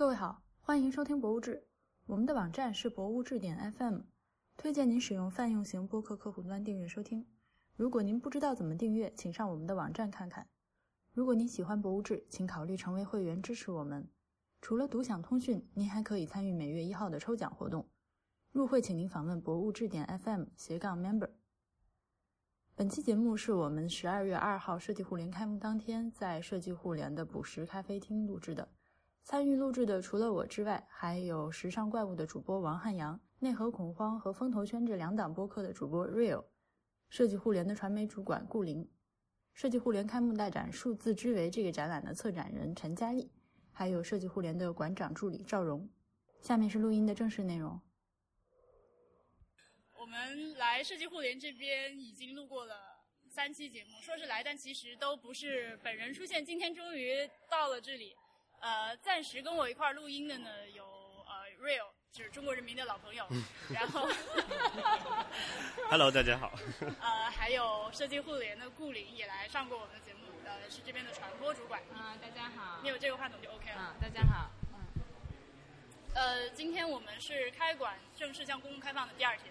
各位好，欢迎收听《博物志》。我们的网站是博物志点 FM，推荐您使用泛用型播客客户端订阅收听。如果您不知道怎么订阅，请上我们的网站看看。如果您喜欢《博物志》，请考虑成为会员支持我们。除了独享通讯，您还可以参与每月一号的抽奖活动。入会请您访问博物志点 FM 斜杠 member。本期节目是我们十二月二号设计互联开幕当天在设计互联的捕食咖啡厅录制的。参与录制的除了我之外，还有时尚怪物的主播王汉阳、内核恐慌和风投圈这两档播客的主播 Real，设计互联的传媒主管顾林，设计互联开幕大展数字之维这个展览的策展人陈佳丽，还有设计互联的馆长助理赵荣。下面是录音的正式内容。我们来设计互联这边已经录过了三期节目，说是来，但其实都不是本人出现。今天终于到了这里，呃，暂时跟我一块儿录音的呢有呃 Real，就是中国人民的老朋友，然后 Hello，大家好。呃还有设计互联的顾林也来上过我们的节目，呃是这边的传播主管。啊，大家好你。有这个话筒就 OK 了。啊，大家好。嗯，呃，今天我们是开馆正式向公共开放的第二天。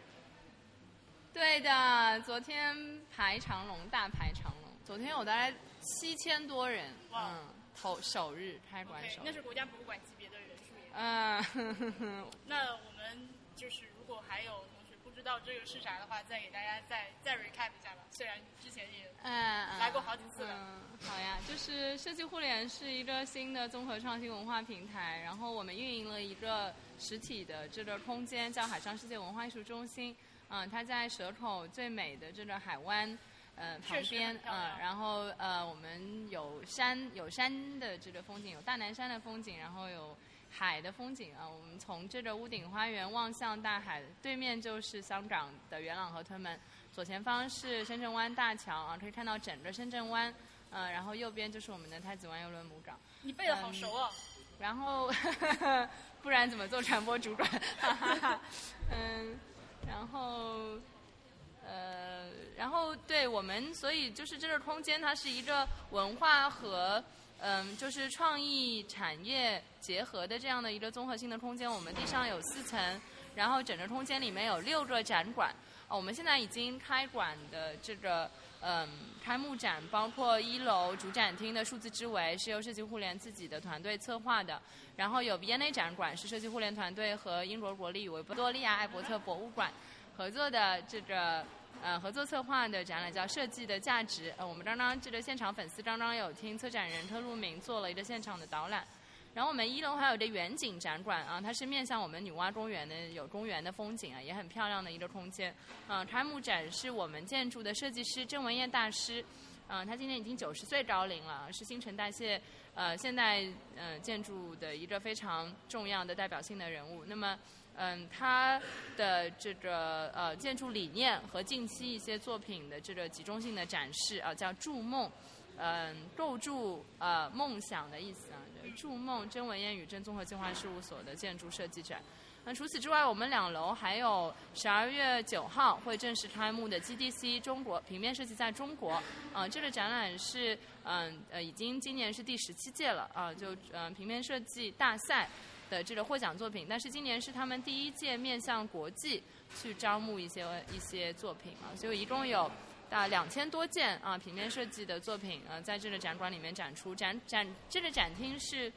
对的，昨天排长龙，大排长龙。昨天有大概七千多人，哇嗯，头首日开馆首日。那是国家博物馆级别的人数也。嗯，呵呵呵那我们就是如果还有同学不知道这个是啥的话，再给大家再再 recap 一下吧。虽然之前也嗯，来过好几次了嗯，好呀，就是设计互联是一个新的综合创新文化平台，然后我们运营了一个实体的这个空间，叫海上世界文化艺术中心。嗯，它在蛇口最美的这个海湾。呃，旁边嗯，然后呃，我们有山有山的这个风景，有大南山的风景，然后有海的风景啊。我们从这个屋顶花园望向大海，对面就是香港的元朗河屯门，左前方是深圳湾大桥啊，可以看到整个深圳湾。呃，然后右边就是我们的太子湾邮轮母港。你背的好熟哦。然后，不然怎么做传播主管？哈哈哈。嗯，然后，呃，然后对我们，所以就是这个空间，它是一个文化和嗯，就是创意产业结合的这样的一个综合性的空间。我们地上有四层，然后整个空间。里面有六个展馆。哦，我们现在已经开馆的这个嗯开幕展，包括一楼主展厅的数字之维是由设计互联自己的团队策划的，然后有 V&A 展馆是设计互联团队和英国国立维多利亚艾伯特博物馆。合作的这个呃合作策划的展览，叫《设计的价值》。呃，我们刚刚这个现场粉丝刚刚有听策展人特路明做了一个现场的导览。然后我们一楼还有一个远景展馆啊，它是面向我们女娲公园的，有公园的风景啊，也很漂亮的一个空间。嗯、开幕展是我们建筑的设计师郑文燕大师，嗯、他今年已经九十岁高龄了，是新陈代谢呃现代呃建筑的一个非常重要的代表性的人物。那么。嗯，他的这个呃建筑理念和近期一些作品的这个集中性的展示啊、叫“筑梦”，嗯，构筑呃梦想的意思啊，筑梦真文燕宇真综合计划事务所的建筑设计展。那除此之外，我们两楼还有十二月九号会正式开幕的 GDC 中国平面设计在中国，啊、这个展览是嗯呃已经今年是第十七届了啊、就嗯、平面设计大赛。的这个获奖作品，但是今年是他们第一届面向国际去招募一些一些作品啊，所以一共有大两千多件啊平面设计的作品啊，在这个展馆里面展出。展展这个展厅是。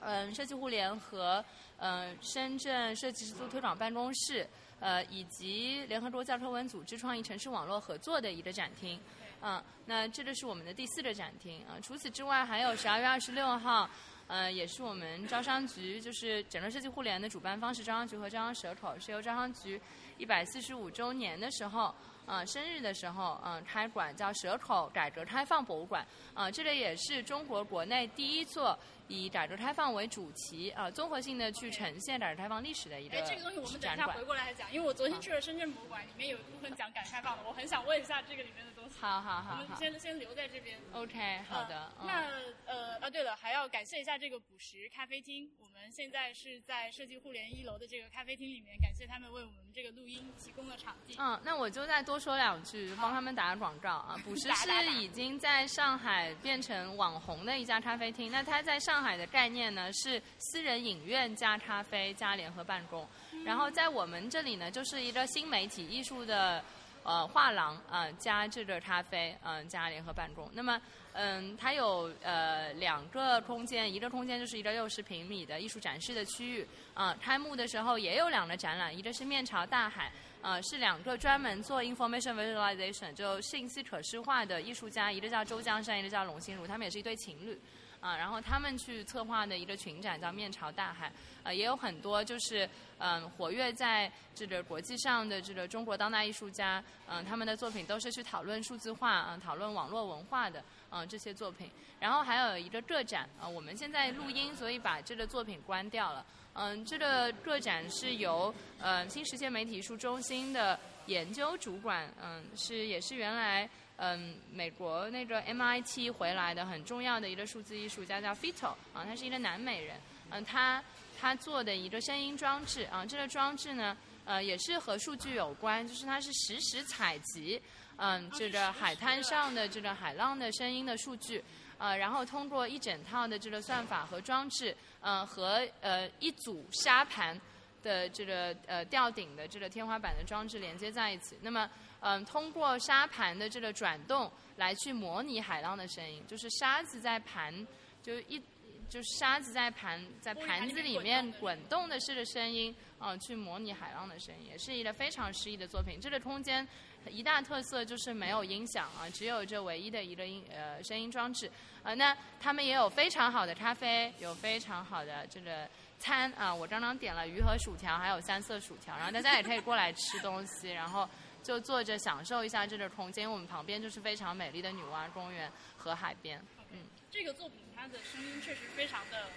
嗯，设计互联和呃深圳设计师租推广办公室，呃以及联合国教科文组织创意城市网络合作的一个展厅，嗯，那这个是我们的第四个展厅啊、除此之外，还有十二月二十六号，呃，也是我们招商局，就是整个设计互联的主办方是招商局和招商蛇口，是由招商局一百四十五周年的时候，呃，生日的时候，嗯、开馆叫蛇口改革开放博物馆，啊、这里也是中国国内第一座以改革开放为主题，啊、综合性的去呈现改革开放历史的一个哎，这个东西我们等一下回。过来讲，因为我昨天去了深圳博物馆，里面有一部分讲改革开放的，我很想问一下这个里面的东西。好好好我们先先留在这边。，OK，好的，那呃啊，对了，还要感谢一下这个捕食咖啡厅。我们现在是在设计互联一楼的这个咖啡厅里面，感谢他们为我们这个录音提供了场地。嗯，那我就再多多说两句，帮他们打个广告啊。捕食是已经在上海变成网红的一家咖啡厅。那它在上海的概念呢是私人影院加咖啡加联合办公，然后在我们这里呢就是一个新媒体艺术的呃画廊啊、呃加这个咖啡嗯、呃加联合办公。那么嗯，它有呃两个空间，一个空间就是一个六十平米的艺术展示的区域啊、开幕的时候也有两个展览，一个是面朝大海。呃，是两个专门做 information visualization 就信息可视化的艺术家，一个叫周江山，一个叫龙心如，他们也是一对情侣。啊，然后他们去策划的一个群展叫“面朝大海”，呃，也有很多就是嗯、活跃在这个国际上的这个中国当代艺术家，嗯、他们的作品都是去讨论数字化，嗯、讨论网络文化的，嗯、这些作品。然后还有一个个展，啊、我们现在录音，所以把这个作品关掉了。嗯，这个个展是由呃新世界媒体艺术中心的研究主管，嗯，是也是原来嗯美国那个 MIT 回来的很重要的一个数字艺术家叫 Fito 啊，他是一个南美人，嗯，他他做的一个声音装置啊，这个装置呢，呃，也是和数据有关，就是它是实时采集，嗯，这个海滩上的这个海浪的声音的数据。呃，然后通过一整套的这个算法和装置，呃，和呃一组沙盘的这个呃吊顶的这个天花板的装置连接在一起。那么，嗯、通过沙盘的这个转动来去模拟海浪的声音，就是沙子在盘，就一就是沙子在盘在盘子里面滚动的这个声音，嗯、去模拟海浪的声音，也是一个非常诗意的作品。这个空间一大特色就是没有音响啊，只有这唯一的一个音呃声音装置。呃，那他们也有非常好的咖啡，有非常好的这个餐啊。我刚刚点了鱼和薯条，还有三色薯条，然后大家也可以过来吃东西，然后就坐着享受一下这个空间。因为我们旁边就是非常美丽的女娲公园和海边。嗯，这个作品它的声音确实非常的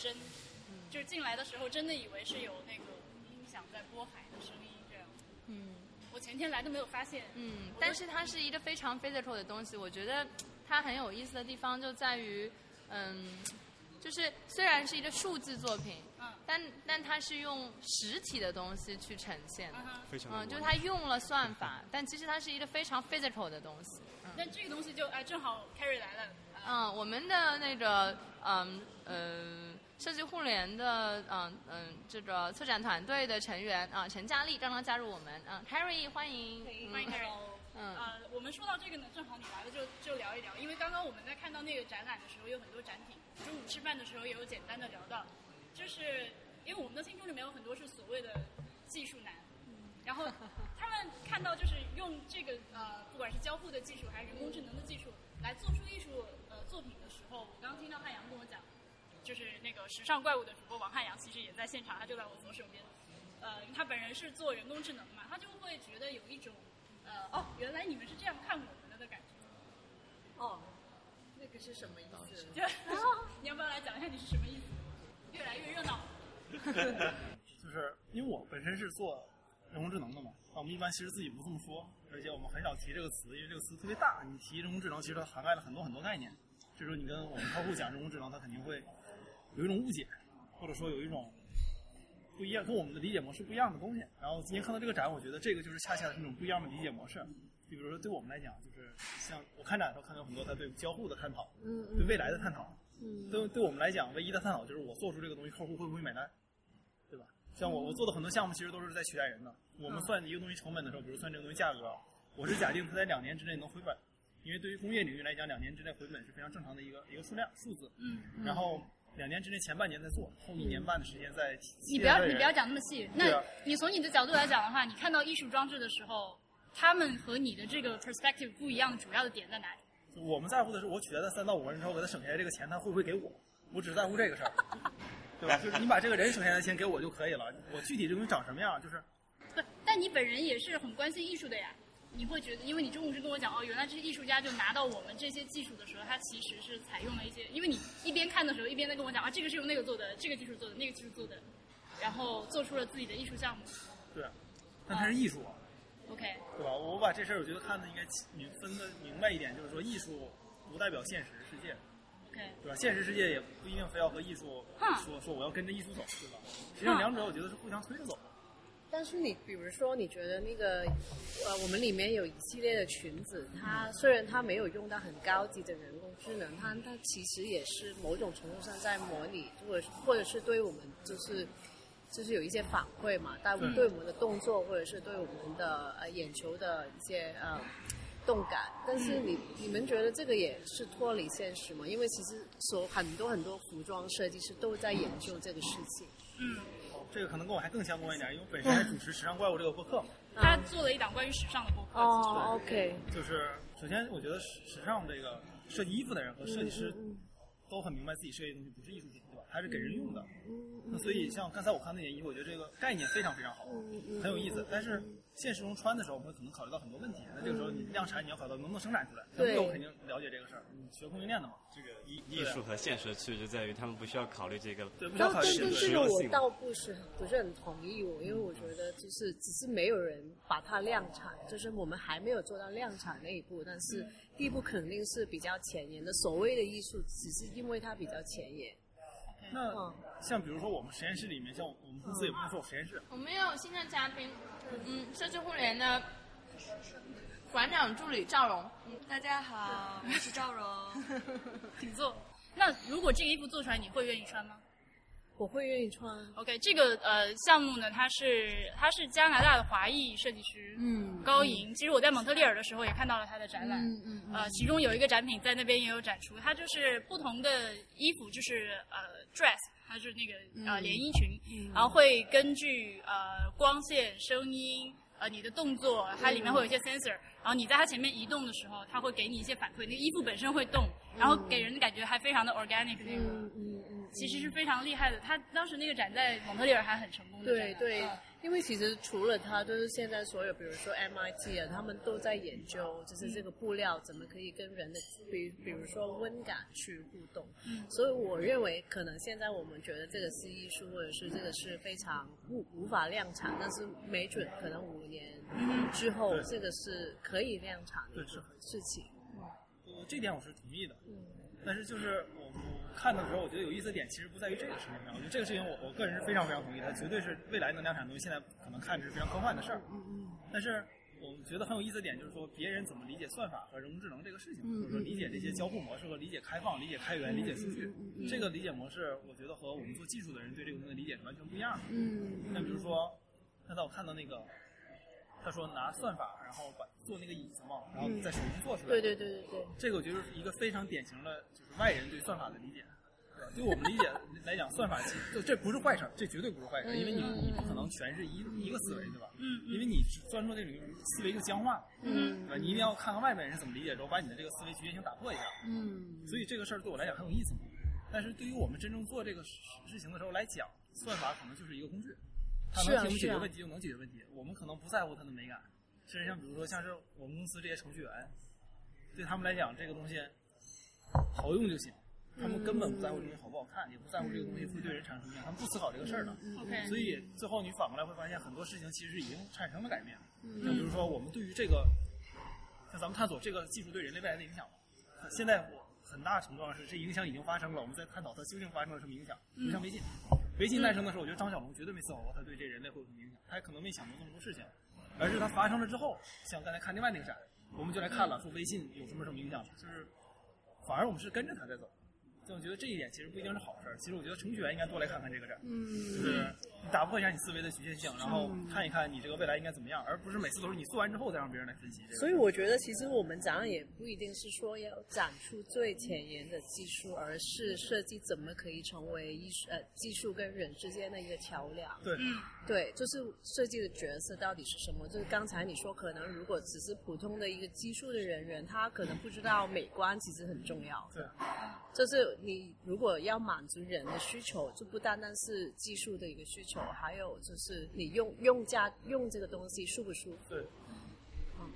真，就是进来的时候真的以为是有那个音响在播海的声音这样。嗯。我前天来都没有发现。嗯，但是它是一个非常 physical 的东西，我觉得它很有意思的地方就在于，嗯，就是虽然是一个数字作品，嗯但但它是用实体的东西去呈现的，嗯哼，嗯，非常嗯就是它用了算法，但其实它是一个非常 physical 的东西。那这个东西就哎正好 Carrie 来了。呃。嗯，我们的那个嗯呃设计互联的嗯嗯这个策展团队的成员啊、陈佳丽刚刚加入我们，嗯、c a r r y 欢迎，欢迎嗯 Carrie。嗯。呃，我们说到这个呢，正好你来了就就聊一聊，因为刚刚我们在看到那个展览的时候，有很多展品，中午吃饭的时候也有简单的聊到，就是因为我们的听众里面有很多是所谓的技术男，然后他们看到就是用这个呃，不管是交互的技术还是人工智能的技术来做出艺术呃作品的时候，我刚刚听到汉阳跟我讲，就是那个时尚怪物的主播王汉阳其实也在现场，他就在我左手边。呃，他本人是做人工智能的嘛，他就会觉得有一种，呃，哦，原来你们是这样看我们的的感觉。哦，那个是什么意思？就，你要不要来讲一下你是什么意思？越来越热闹。就是因为我本身是做人工智能的嘛，啊，我们一般其实自己不这么说，而且我们很少提这个词，因为这个词特别大。你提人工智能，其实它涵盖了很多很多概念。这时候你跟我们客户讲人工智能，他肯定会有一种误解，或者说有一种不一样，跟我们的理解模式不一样的东西。然后今天看到这个展，我觉得这个就是恰恰是那种不一样的理解模式。就比如说对我们来讲，就是像我看展的时候看到很多他对交互的探讨，嗯对未来的探讨。嗯对对我们来讲，唯一的探讨就是我做出这个东西，客户会不会买单，对吧？像我我做的很多项目，其实都是在取代人的。我们算一个东西成本的时候，比如算这个东西价格，我是假定它在两年之内能回本，因为对于工业领域来讲，两年之内回本是非常正常的一个一个数量数字。嗯，然后两年之内前半年在做，后一年半的时间在期你不要你不要。讲那么细。那啊你从你的角度来讲的话，你看到艺术装置的时候，他们和你的这个 perspective 不一样，主要的点在哪里？我们在乎的是，我取代他三到五个人之后，给他省下来这个钱，他会不会给我？我只在乎这个事儿，对吧？就是你把这个人省下来的钱给我就可以了。我具体这东西长什么样，就是不，但你本人也是很关心艺术的呀。你会觉得，因为你中午是跟我讲哦，原来这些艺术家就拿到我们这些技术的时候，他其实是采用了一些，因为你一边看的时候，一边在跟我讲啊，这个是用那个做的，这个技术做的，那个技术做的，然后做出了自己的艺术项目。对，但它是艺术啊。OK，对吧？我把这事儿我觉得看的应该明分的明白一点，就是说艺术不代表现实世界，OK，对吧？现实世界也不一定非要和艺术说说我要跟着艺术走，对吧？实际上两者我觉得是互相推着走。但是你比如说，你觉得那个呃，我们里面有一系列的裙子，它虽然它没有用到很高级的人工智能，它它其实也是某种程度上在模拟，或者或者是对我们就是就是有一些反馈嘛，但对对我们的动作或者是对我们的呃眼球的一些呃动感。但是你你们觉得这个也是脱离现实吗？因为其实所很多很多服装设计师都在研究这个事情。嗯，这个可能跟我还更相关一点，因为我本身还主持《时尚怪物》这个播客嘛。他做了一档关于时尚的播客。哦，OK，就是首先，我觉得时时尚这个设计衣服的人和设计师嗯都很明白自己设计的东西不是艺术品？它是给人用的。嗯那所以像刚才我看那件衣服，我觉得这个概念非常非常好，嗯很有意思。但是现实中穿的时候，我们可能考虑到很多问题。那这个时候你量产，你要考虑到能不能生产出来。对那我肯定了解这个事儿，你学供应链的嘛，这个艺艺术和现实的区别就在于，他们不需要考虑这个对，不需要考虑这个我实用性倒不是不是很同意我，因为我觉得就是只是没有人把它量产，就是我们还没有做到量产那一步，但是第一步肯定是比较前沿的。所谓的艺术，只是因为它比较前沿。那嗯。像比如说我们实验室里面，像我们公司也不能做实验室，我们有新的嘉宾，嗯，社区互联的馆长助理赵荣，大家好，我是赵荣。请坐。那如果这个衣服做出来，你会愿意穿吗我会愿意穿，？OK，这个呃项目呢，它是它是加拿大的华裔设计师，嗯高莹。其实我在蒙特利尔的时候也看到了他的展览，嗯嗯呃，其中有一个展品在那边也有展出，它就是不同的衣服，就是呃 dress，它是那个呃连衣裙，然后会根据呃光线、声音。呃，你的动作，它里面会有一些 sensor，然后你在它前面移动的时候，它会给你一些反馈。那个衣服本身会动，然后给人的感觉还非常的 organic 那个。嗯嗯嗯，其实是非常厉害的。他当时那个展在蒙特利尔还很成功的。对对嗯，因为其实除了它，就是现在所有，比如说 MIT 啊，他们都在研究，就是这个布料怎么可以跟人的，比比如说温感去互动。嗯所以我认为，可能现在我们觉得这个是艺术，或者是这个是非常无无法量产，但是没准可能五年之后，对这个是可以量产的对是事情。呃这点我是同意的。嗯但是就是看的时候，我觉得有意思的点其实不在于这个事情上。我觉得这个事情我我个人是非常非常同意的，绝对是未来能量产的东西，现在可能看着是非常科幻的事儿。但是我觉得很有意思的点就是说，别人怎么理解算法和人工智能这个事情，就是说理解这些交互模式和理解开放、理解开源、理解数据，这个理解模式，我觉得和我们做技术的人对这个东西的理解是完全不一样的。嗯那比如说，刚才我看到那个，他说拿算法，然后把做那个椅子嘛，然后在手工做出来。对对对对对。这个我觉得是一个非常典型的，就是外人对算法的理解。对吧对我们理解来讲，算法其实就这不是坏事儿，这绝对不是坏事儿，因为你你不可能全是一一个思维，对吧？嗯因为你专注那种思维就僵化了，嗯对吧？你一定要看看外面人是怎么理解，然后把你的这个思维局限性打破一下。嗯所以这个事儿对我来讲很有意思。但是对于我们真正做这个事事情的时候来讲，算法可能就是一个工具，它能解决问题就能解决问题。我们可能不在乎它的美感，甚至像比如说像是我们公司这些程序员，对他们来讲这个东西好用就行，他们根本不在乎这东西好不好看，也不在乎这个东西会对人产生什么影响，他们不思考这个事儿的。，OK，所以最后你反过来会发现很多事情其实已经产生了改变。嗯像比如说我们对于这个，像咱们探索这个技术对人类未来的影响嘛，现在我很大程度上是这影响已经发生了，我们在探讨它究竟发生了什么影响。比如像微信，微信诞生的时候，我觉得张小龙绝对没思考过它对这人类会有什么影响，他可能没想过那么多事情，而是它发生了之后，像刚才看另外那个展，我们就来看了，说微信有什么什么影响，就是反而我们是跟着它在走。所以我觉得这一点其实不一定是好事儿。其实我觉得程序员应该多来看看这个展，嗯就是你打破一下你思维的局限性，然后看一看你这个未来应该怎么样，而不是每次都是你做完之后再让别人来分析这个。所以我觉得，其实我们展览也不一定是说要展出最前沿的技术，而是设计怎么可以成为艺术呃技术跟人之间的一个桥梁。对，嗯对，就是设计的角色到底是什么？就是刚才你说，可能如果只是普通的一个技术的人员，他可能不知道美观其实很重要。对，就是你如果要满足人的需求，就不单单是技术的一个需求，还有就是你用用家用这个东西舒不舒服。对，嗯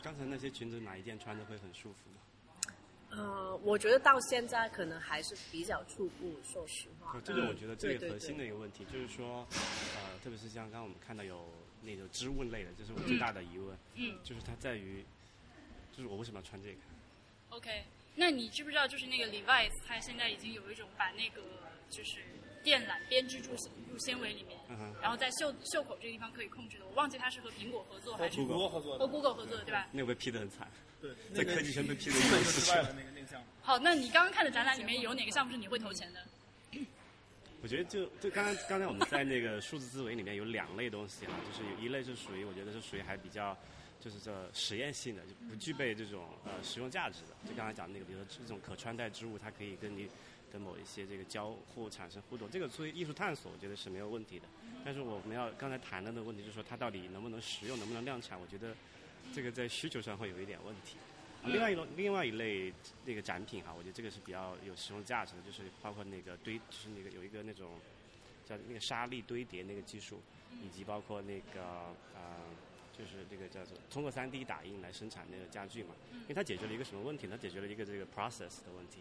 刚才那些裙子哪一件穿着会很舒服的？呃，我觉得到现在可能还是比较初步，说实话。这个我觉得最核心的一个问题就是说，呃，特别是像刚刚我们看到有那个织物类的，这是我最大的疑问，嗯就是它在于，就是我为什么要穿这个？，OK。那你知不知道，就是那个 Levi's，它现在已经有一种把那个就是电缆编织入入纤维里面，嗯然后在袖袖口这个地方可以控制的。我忘记它是和苹果合作还是和谷歌合作的和 Google 合作的，对吧？那个被批得很惨，对，在科技圈被批得基本一就失败了，那个那个项目。好，那你刚刚看的展览里面有哪个项目是你会投钱的？我觉得就就刚刚刚才我们在那个数字思维里面有两类东西啊，就是有一类是属于我觉得是属于还比较就是这实验性的，就不具备这种呃实用价值的。就刚才讲那个，比如说这种可穿戴之物，它可以跟你的某一些这个交互产生互动，这个作为艺术探索，我觉得是没有问题的。但是我们要刚才谈的那个问题，就是说它到底能不能实用，能不能量产，我觉得这个在需求上会有一点问题。啊另外一种另外一类那个展品哈，我觉得这个是比较有实用价值的，就是包括那个堆，就是那个有一个那种叫那个沙粒堆叠那个技术，以及包括那个呃，就是这个叫做通过 3D 打印来生产那个家具嘛，因为它解决了一个什么问题呢？它解决了一个这个 process 的问题。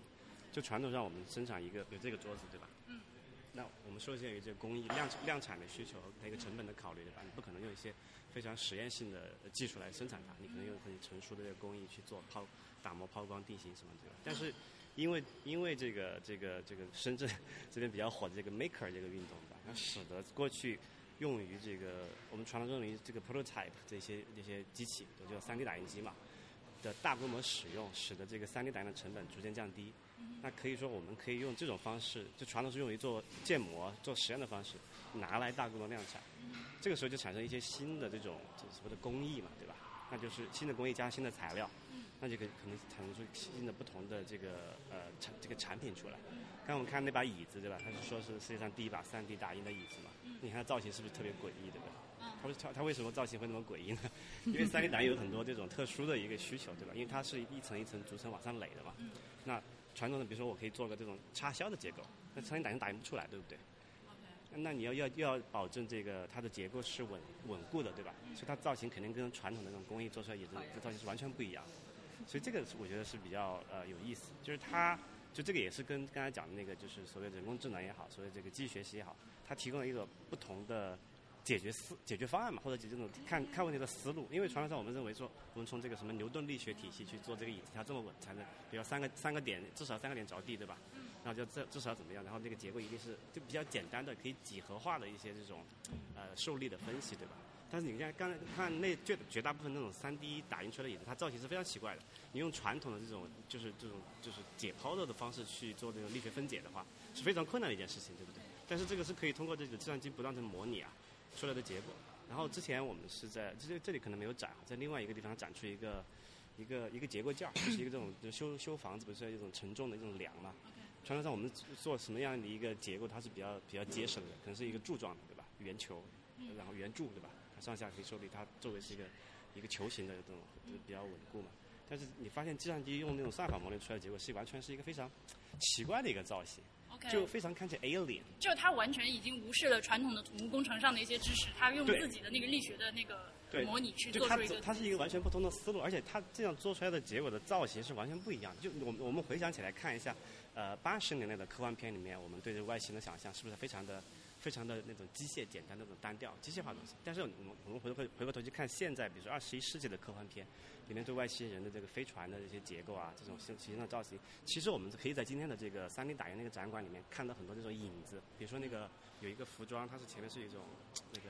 就传统上我们生产一个有这个桌子对吧？那我们受限于这个工艺量量产的需求和一个成本的考虑对吧？你不可能用一些非常实验性的技术来生产它，你可能用很成熟的这个工艺去做抛打磨、抛光、定型什么对吧？但是因为因为这个这个这个深圳 这边比较火的这个 maker 这个运动吧，它使得过去用于这个我们传统认为这个 prototype 这些这些机器，都叫 3D 打印机嘛的大规模使用，使得这个 3D 打印的成本逐渐降低。那可以说，我们可以用这种方式，就传统是用于做建模、做实验的方式，拿来大规模量产。这个时候就产生一些新的这种这所谓的工艺嘛，对吧？那就是新的工艺加新的材料，那就可以可能产生出新的不同的这个呃产这个产品出来。刚刚我们看那把椅子，对吧？它是说是世界上第一把 3D 打印的椅子嘛？你看它造型是不是特别诡异，对吧？它为它它为什么造型会那么诡异呢？因为 3D 打印有很多这种特殊的一个需求，对吧？因为它是一层一层逐层往上垒的嘛。那传统的，比如说我可以做个这种插销的结构，那 3D 打印打印不出来，对不对？那你要要要保证这个它的结构是稳稳固的，对吧？所以它造型肯定跟传统的那种工艺做出来也是这造型是完全不一样的。所以这个我觉得是比较呃有意思，就是它就这个也是跟刚才讲的那个就是所谓人工智能也好，所谓这个机器学习也好，它提供了一个不同的解决思解决方案嘛，或者解决这种看看问题的思路。因为传统上我们认为说，我们从这个什么牛顿力学体系去做这个椅子，它这么稳才能，比如三个三个点至少三个点着地，对吧？然后就至至少怎么样，然后这个结构一定是就比较简单的，可以几何化的一些这种呃受力的分析，对吧？但是你看刚才看那绝绝大部分那种 3D 打印出来的椅子，它造型是非常奇怪的。你用传统的这种就是这种就是解剖的的方式去做这种力学分解的话，是非常困难的一件事情，对不对？但是这个是可以通过这个计算机不断的模拟啊出来的结果。然后之前我们是在这这里可能没有展，在另外一个地方展出一个一个一个结构件儿，就是一个这种就修修房子不是一种承重的一种梁嘛。传统上我们做什么样的一个结构，它是比较比较结实的，可能是一个柱状的，对吧？圆球，然后圆柱，对吧？它上下可以受力，它周围是一个一个球形的这种就比较稳固嘛。但是你发现计算机用那种算法模拟出来的结果是完全是一个非常奇怪的一个造型，OK，就非常看起来 alien。就他完全已经无视了传统的土木工程上的一些知识，他用自己的那个力学的那个对模拟去做出一个它是一个完全不同的思路，而且它这样做出来的结果的造型是完全不一样的。就我们我们回想起来看一下，呃，八十年代的科幻片里面，我们对这个外星的想象是不是非常的非常的那种机械简单的那种单调机械化的东西？但是我们我们回回回过头去看现在，比如说二十一世纪的科幻片，里面对外星人的这个飞船的这些结构啊，这种形形状造型，其实我们可以在今天的这个三 D 打印那个展馆里面看到很多这种影子，比如说那个有一个服装，它是前面是一种那个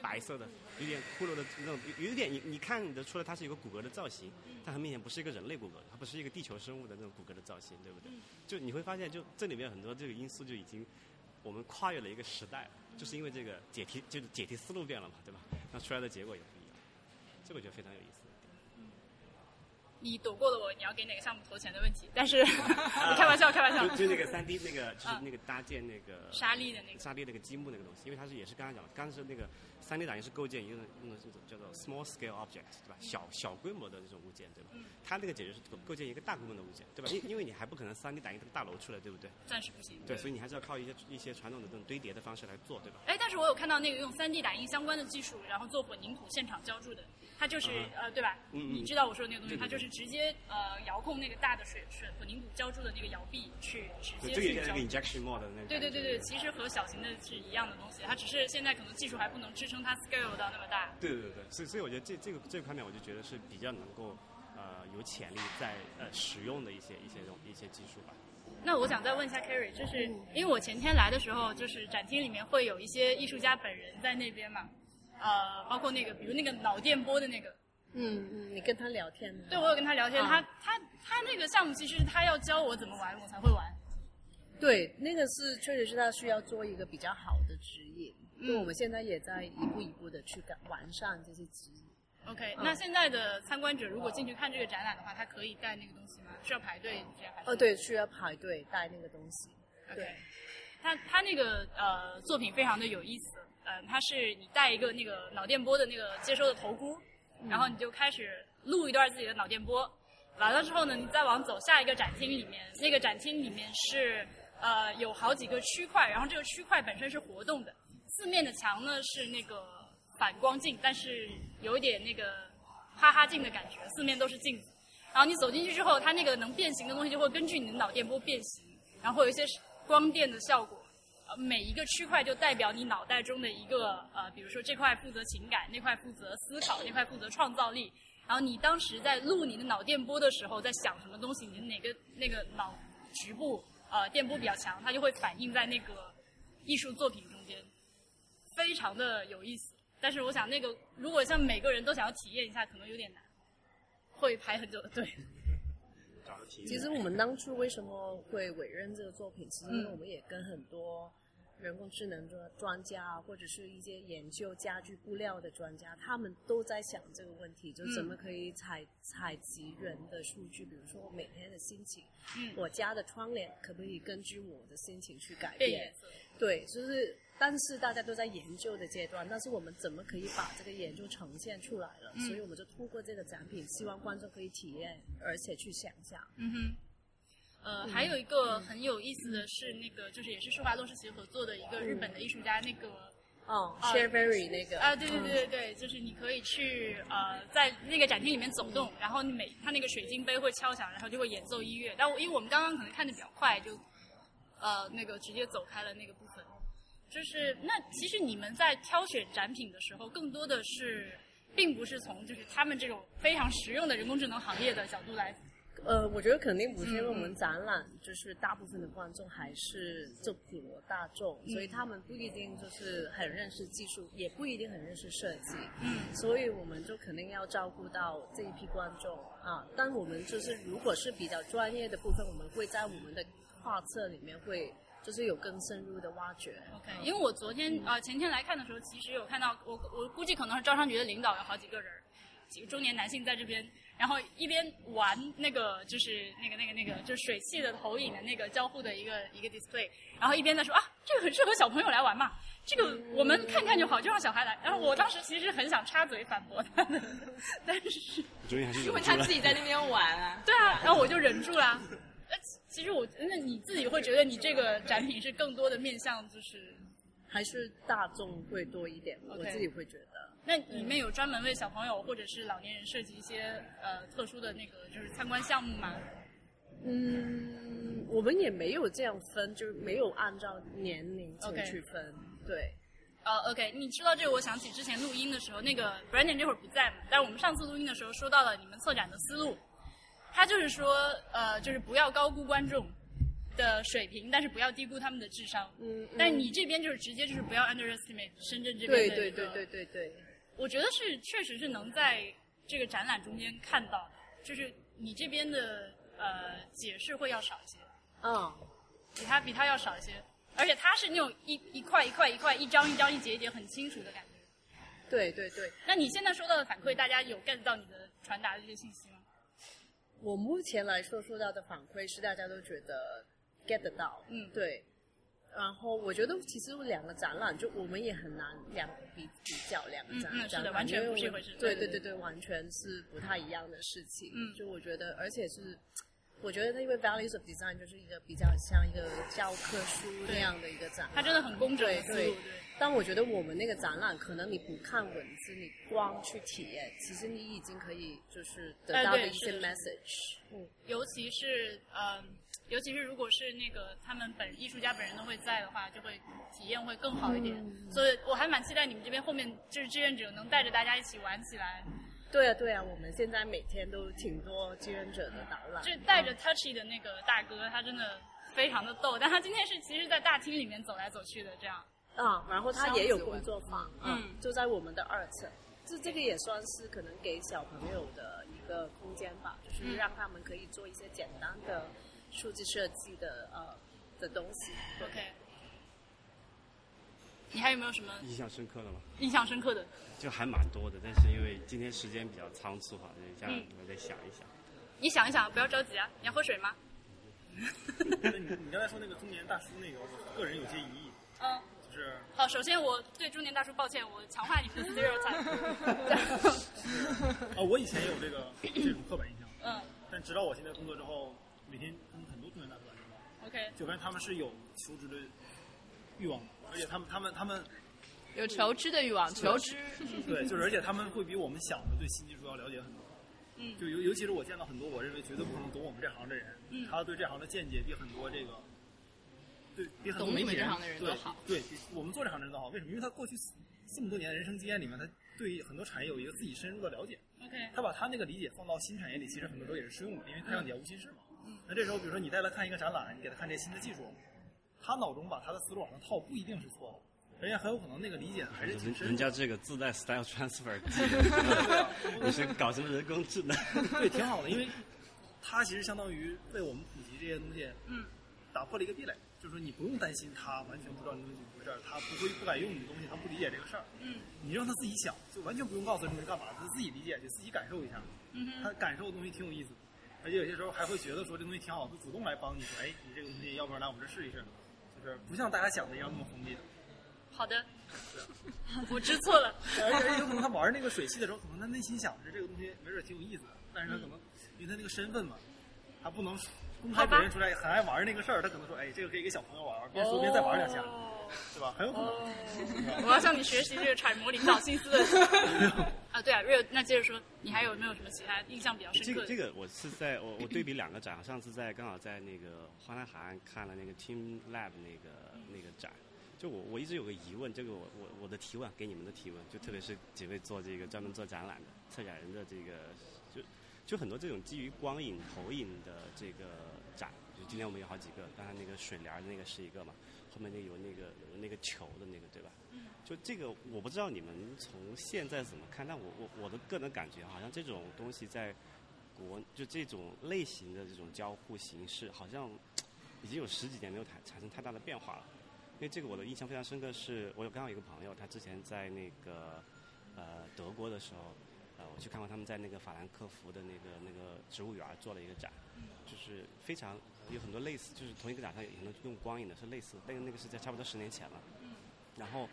白色的，有点骷髅的那种，有点你你看得出来它是一个骨骼的造型，它很明显不是一个人类骨骼，它不是一个地球生物的那种骨骼的造型，对不对？就你会发现，就这里面很多这个因素就已经我们跨越了一个时代，就是因为这个解题就是解题思路变了嘛，对吧？那出来的结果也不一样，这个我觉得非常有意思。你躲过了我你要给哪个项目投钱的问题，但是我 开玩笑，开玩笑就。那个三 D 那个就是那个搭建那个沙粒的那个沙粒那个积木那个东西，因为它是也是刚才讲的，刚才是那个三 D 打印是构建一个那种这种叫做 small scale object 对吧？小小规模的这种物件对吧？它那个解决是构构建一个大规模的物件对吧？因因为你还不可能三 D 打印这个大楼出来对不对？暂时不行。对，所以你还是要靠一些一些传统的这种堆叠的方式来做对吧？哎，但是我有看到那个用三 D 打印相关的技术，然后做混凝土现场浇筑的，它就是、呃，对吧？嗯嗯你知道我说的那个东西，对对对它就是直接呃遥控那个大的水水混凝土浇筑的那个摇臂去直对，接去浇筑。injection mold 的那个。对对对对，其实和小型的是一样的东西，它只是现在可能技术还不能支撑它 scale 到那么大。对对对对，所以所以我觉得这这个这个方面，我就觉得是比较能够呃有潜力在呃使用的一些一些这种一些技术吧。那我想再问一下 Carrie，就是因为我前天来的时候，就是展厅里面会有一些艺术家本人在那边嘛，呃，包括那个比如那个脑电波的那个，嗯嗯，你跟他聊天吗？对我有跟他聊天，啊他他他那个项目其实他要教我怎么玩，我才会玩。对，那个是确实是他需要做一个比较好的指引。嗯对，我们现在也在一步一步的去改完善这些指引。OK，、嗯那现在的参观者如果进去看这个展览的话，他可以带那个东西吗？需要排队这样还是？哦，对，需要排队带那个东西。OK，他他那个呃作品非常的有意思，呃，它是你带一个那个脑电波的那个接收的头箍，然后你就开始录一段自己的脑电波，完了之后呢，你再往走下一个展厅里面，那个展厅里面是呃有好几个区块，然后这个区块本身是活动的，四面的墙呢是那个反光镜，但是有点那个哈哈镜的感觉，四面都是镜子。然后你走进去之后，它那个能变形的东西就会根据你的脑电波变形，然后有一些光电的效果。呃，每一个区块就代表你脑袋中的一个呃，比如说这块负责情感，那块负责思考，那块负责创造力。然后你当时在录你的脑电波的时候，在想什么东西，你的哪个那个脑局部呃电波比较强，它就会反映在那个艺术作品中间，非常的有意思。但是我想，那个如果像每个人都想要体验一下，可能有点难，会排很久的队。其实我们当初为什么会委任这个作品，其实因为嗯我们也跟很多人工智能的专家，或者是一些研究家具布料的专家，他们都在想这个问题，就怎么可以采采集人的数据，比如说我每天的心情，嗯我家的窗帘可不可以根据我的心情去改变。对，就是，但是大家都在研究的阶段，但是我们怎么可以把这个研究呈现出来了？嗯所以我们就通过这个展品，希望观众可以体验，而且去想象。嗯哼。呃，还有一个很有意思的是，那个就是也是施华洛世奇合作的一个日本的艺术家，那个哦啊 s h a r e Berry 那个。啊，对对对对对，就是你可以去呃，在那个展厅里面走动，然后你每它那个水晶杯会敲响，然后就会演奏音乐。但我因为我们刚刚可能看的比较快，就呃那个直接走开了那个部分。就是那其实你们在挑选展品的时候，更多的是并不是从就是他们这种非常实用的人工智能行业的角度来，呃，我觉得肯定不是，因为嗯我们展览就是大部分的观众还是就普罗大众，嗯所以他们不一定就是很认识技术，也不一定很认识设计，嗯所以我们就肯定要照顾到这一批观众啊。但我们就是如果是比较专业的部分，我们会在我们的画册里面会就是有更深入的挖掘。OK，因为我昨天呃前天来看的时候，其实有看到我我估计可能是招商局的领导有好几个人，几个中年男性在这边，然后一边玩那个就是那个那个那个就是水汽的投影的那个交互的一个一个 display，然后一边在说啊这个很适合小朋友来玩嘛，这个我们看看就好，就让小孩来。然后我当时其实很想插嘴反驳他的，但是因为他自己在那边玩啊。对啊，然后我就忍住了。呃，其实我那你自己会觉得你这个展品是更多的面向就是。还是大众会多一点我自己会觉得。那里面有专门为小朋友或者是老年人设计一些呃特殊的那个就是参观项目吗？嗯，我们也没有这样分，就是没有按照年龄去分。对，呃，OK，你说到这个，我想起之前录音的时候，那个 Brandon 这会儿不在嘛，但是我们上次录音的时候说到了你们策展的思路，他就是说，呃，就是不要高估观众的水平，但是不要低估他们的智商。嗯，但你这边就是直接就是不要 underestimate 深圳这边的一个对对对对对，我觉得是确实是能在这个展览中间看到的，就是你这边的呃解释会要少一些，嗯，比他比他要少一些，而且它是那种一一块一块一块、一张一张、一节一节很清楚的感觉。对对对。那你现在收到的反馈，大家有 get 到你的传达的这些信息吗？我目前来说收到的反馈是大家都觉得 get 得到，嗯对。然后我觉得其实两个展览，就我们也很难两比比较两个展嗯嗯是的展览，完全不是一回事对对对对完全是不太一样的事情。嗯就我觉得，而且是。我觉得因为 Values of Design 就是一个比较像一个教科书那样的一个展览，它真的很工整的对对。但我觉得我们那个展览，可能你不看文字，你光去体验，其实你已经可以就是得哎到的一些 message。嗯，尤其是呃，尤其是如果是那个他们本艺术家本人都会在的话，就会体验会更好一点。嗯所以我还蛮期待你们这边后面就是志愿者能带着大家一起玩起来，对啊对啊，我们现在每天都挺多志愿者的导览，就带着 Touchy 的那个大哥，他真的非常的逗。但他今天是其实，在大厅里面走来走去的这样。啊，然后他也有工作坊，嗯嗯，就在我们的二层。这这个也算是可能给小朋友的一个空间吧，就是让他们可以做一些简单的数字设计的呃的东西。OK，你还有没有什么印象深刻的吗？印象深刻的？就还蛮多的，但是因为今天时间比较仓促哈，等一下嗯我再想一想。你想一想，不要着急啊。你要喝水吗？你你刚才说那个中年大叔那个，我个人有些疑义，嗯。就是好，首先我对中年大叔抱歉，我强化你们的 stereotype。啊，我以前也有这个这种刻板印象，嗯但直到我现在工作之后，每天他们很多中年大叔打交道，，OK，就发现他们是有求职的欲望的，而且他们他们他们有求知的欲望，求知。对，就是而且他们会比我们想的对新技术要了解很多。嗯就尤尤其是我见到很多我认为绝对不可能懂我们这行的人，嗯他对这行的见解比很多这个，对比很多懂你媒体人们这行的人对都好对，比我们做这行的人都好。为什么？因为他过去这么多年的人生经验里面，他对很多产业有一个自己深入的了解。OK，他把他那个理解放到新产业里，其实很多时候也是适用的，因为太阳底下无心事嘛。嗯那这时候，比如说你带他看一个展览，你给他看这新的技术，他脑中把他的思路往上套，不一定是错的，人家很有可能那个理解还是挺人深。人家这个自带 style transfer 你是搞什么人工智能？对，挺好的，因为它其实相当于为我们普及这些东西，嗯，打破了一个壁垒，就是说你不用担心他完全不知道你东西怎么回事儿，他不会不敢用你的东西，他不理解这个事儿，嗯，你让他自己想，就完全不用告诉他这是干嘛，他自己理解去，自己感受一下，嗯他感受的东西挺有意思的，而且有些时候还会觉得说这东西挺好，就主动来帮你说，哎，你这个东西要不然来我们这试一试，就是不像大家想的一样那么封闭的。好的，我知错了。而且有可能他玩那个水系的时候，可能他内心想着这个东西没准挺有意思的，但是他可能因为他那个身份嘛，他不能公开表现出来很爱玩那个事儿，他可能说，哎，这个可以给小朋友玩玩，边说边再玩两下，对吧？很有可能。我要向你学习这个揣摩领导心思的。啊，对啊，Real，那接着说，你还有没有什么其他印象比较深刻的？这个这个我是在我我对比两个展，上次在刚好在那个花南海岸看了那个 Team Lab 那个那个展，就我我一直有个疑问，这个我我我的提问给你们的提问，就特别是几位做这个专门做展览的策展人的这个，就就很多这种基于光影投影的这个展，就今天我们有好几个，刚才那个水帘那个是一个嘛，后面那个有那个有那个球的那个对吧？就这个我不知道你们从现在怎么看，但我我我的个人感觉好像这种东西在国就这种类型的这种交互形式，好像已经有十几年没有产产生太大的变化了。因为这个我的印象非常深刻是，我有刚好有一个朋友，他之前在那个呃德国的时候，呃我去看过他们在那个法兰克福的那个那个植物园做了一个展，就是非常有很多类似，就是同一个展上有很多用光影的是类似，那个那个是在差不多十年前了。然后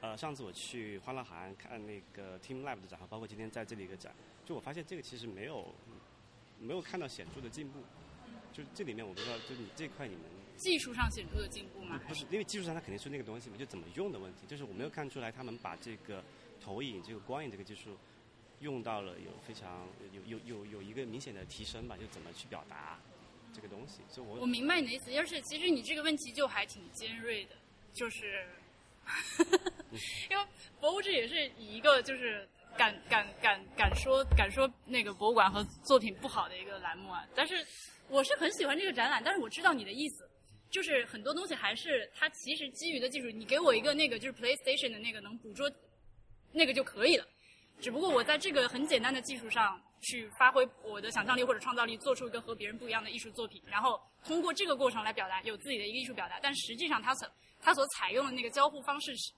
呃上次我去欢乐海岸看那个 Team Lab 的展，包括今天在这里一个展，就我发现这个其实没有没有看到显著的进步。就这里面我不知道，就你这块你们技术上显著的进步吗？不是，因为技术上它肯定是那个东西嘛，就怎么用的问题。就是我没有看出来他们把这个投影、这个光影这个技术用到了有非常有有有有一个明显的提升吧，就怎么去表达这个东西。所以我我明白你的意思，而且其实你这个问题就还挺尖锐的，就是，因为博物志也是以一个就是敢敢敢敢说敢说那个博物馆和作品不好的一个栏目啊。但是我是很喜欢这个展览，但是我知道你的意思，就是很多东西还是它其实基于的技术，你给我一个那个就是 PlayStation 的那个能捕捉那个就可以了。只不过我在这个很简单的技术上去发挥我的想象力或者创造力，做出一个和别人不一样的艺术作品，然后通过这个过程来表达有自己的一个艺术表达。但实际上，它所它所采用的那个交互方式是，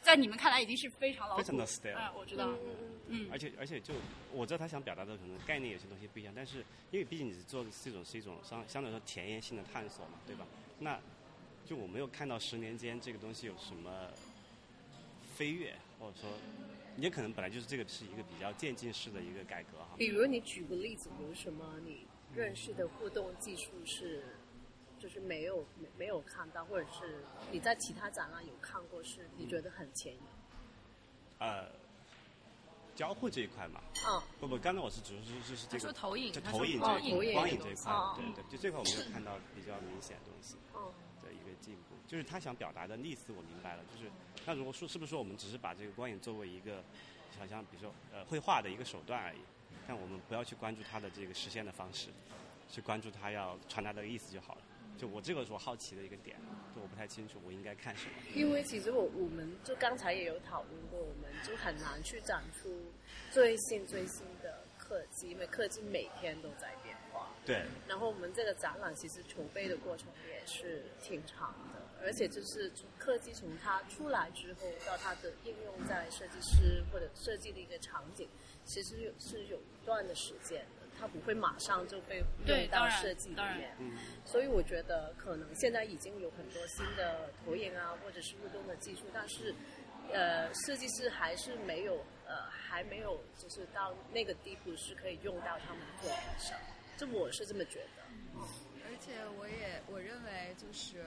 在你们看来已经是非常老土，非常的 style 嗯，我知道，嗯而且而且就我知道他想表达的可能概念有些东西不一样，但是因为毕竟你做的这种是一种相相对来说田野性的探索嘛，对吧？那就我没有看到十年间这个东西有什么飞跃，或者说也可能本来就是这个是一个比较渐进式的一个改革哈。比如你举个例子，有什么你认识的互动技术是，就是没有没没有看到，或者是你在其他展览有看过，是你觉得很前沿？呃，交互这一块嘛，嗯，不不，刚才我是主要是就是这他说个投影他就投影说光影这一块，光影这一块哦，对对，就这块我没有看到比较明显的东西。哦，进步，就是他想表达的意思我明白了，就是那如果说是不是说我们只是把这个光影作为一个好像比如说呃绘画的一个手段而已，但我们不要去关注它的这个实现的方式，去关注它要传达的意思就好了。就我这个是我好奇的一个点，就我不太清楚我应该看什么。因为其实我我们就刚才也有讨论过，我们就很难去展出最新最新的科技，因为科技每天都在。对，然后我们这个展览其实筹备的过程也是挺长的，而且就是从科技从它出来之后到它的应用在设计师或者设计的一个场景，其实有是有一段的时间的，它不会马上就被用到设计里面。嗯，所以我觉得可能现在已经有很多新的投影啊，或者是互动的技术，但是呃，设计师还是没有呃还没有就是到那个地步是可以用到他们作品上，这我是这么觉得。而且我也我认为就是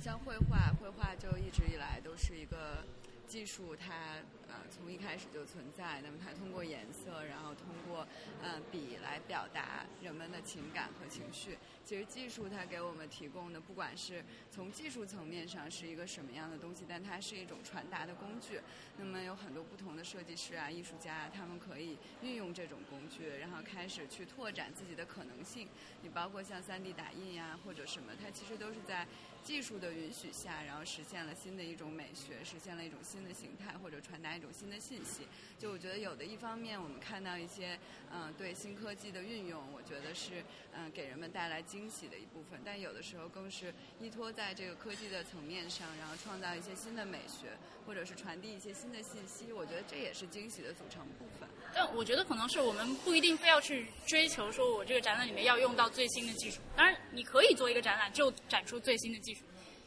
像绘画，绘画就一直以来都是一个技术，它呃从一开始就存在。那么它通过颜色，然后通过呃笔来表达人们的情感和情绪。其实技术它给我们提供的，不管是从技术层面上是一个什么样的东西，但它是一种传达的工具。那么有很多不同的设计师啊、艺术家，他们可以运用这种工具，然后开始去拓展自己的可能性。你包括像 3D 打印呀、或者什么，它其实都是在技术的允许下，然后实现了新的一种美学，实现了一种新的形态，或者传达种新的信息。就我觉得有的一方面，我们看到一些嗯、对新科技的运用，我觉得是嗯、给人们带来惊喜的一部分，但有的时候更是依托在这个科技的层面上，然后创造一些新的美学，或者是传递一些新的信息。我觉得这也是惊喜的组成部分。但我觉得可能是我们不一定非要去追求说我这个展览里面要用到最新的技术。当然，你可以做一个展览就展出最新的技术，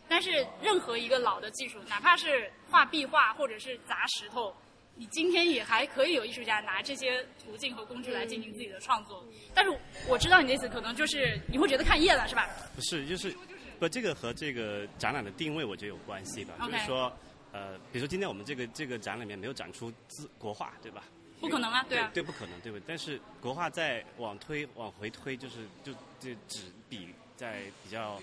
但是任何一个老的技术，哪怕是画壁画或者是砸石头，你今天也还可以有艺术家拿这些途径和工具来进行自己的创作。但是我知道你的意思，可能就是你会觉得看厌了，是吧？不是，就是不，这个和这个展览的定位我觉得有关系吧。就是说，呃，比如说今天我们这个这个展里面没有展出字国画，对吧？不可能啊，对啊。对，不可能，对不对？但是国画再往推往回推，就是就这纸笔在比较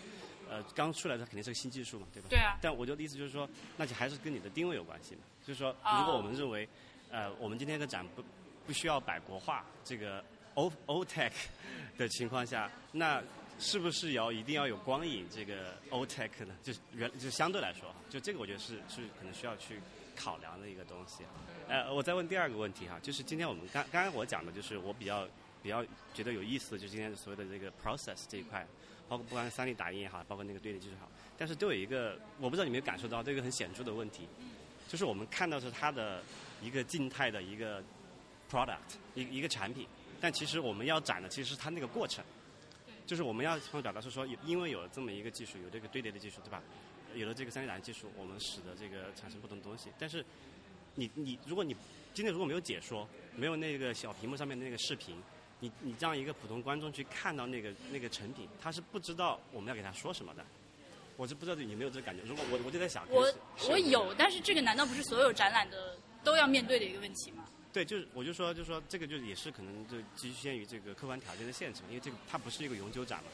呃刚出来它肯定是个新技术嘛，对吧？对啊但我的意思就是说，那就还是跟你的定位有关系嘛。就是说，哦如果我们认为，呃，我们今天的展不不需要摆国画这个 O O Tech 的情况下，那是不是要一定要有光影这个 O Tech 呢？就是原就相对来说，就这个我觉得是是可能需要去考量的一个东西。呃，我再问第二个问题哈，就是今天我们刚刚刚我讲的就是我比较比较觉得有意思的，就是今天所谓的这个 process 这一块，包括不管是三 D 打印也好，包括那个堆叠技术也好，但是都有一个我不知道你有没有感受到，这个很显著的问题，就是我们看到是它的一个静态的一个 product 一一个产品，但其实我们要展的其实是它那个过程，就是我们要想表达是说，因为有了这么一个技术，有这个堆叠的技术，对吧？有了这个三 D 打印技术，我们使得这个产生不同的东西，但是你你如果你今天如果没有解说，没有那个小屏幕上面的那个视频，你你让一个普通观众去看到那个那个成品，他是不知道我们要给他说什么的。我是不知道你有没有这个感觉。如果我我就在想，我我有，但是这个难道不是所有展览的都要面对的一个问题吗？对，就是我就说，就说这个就也是可能就局限于这个客观条件的限制嘛，因为这个它不是一个永久展嘛，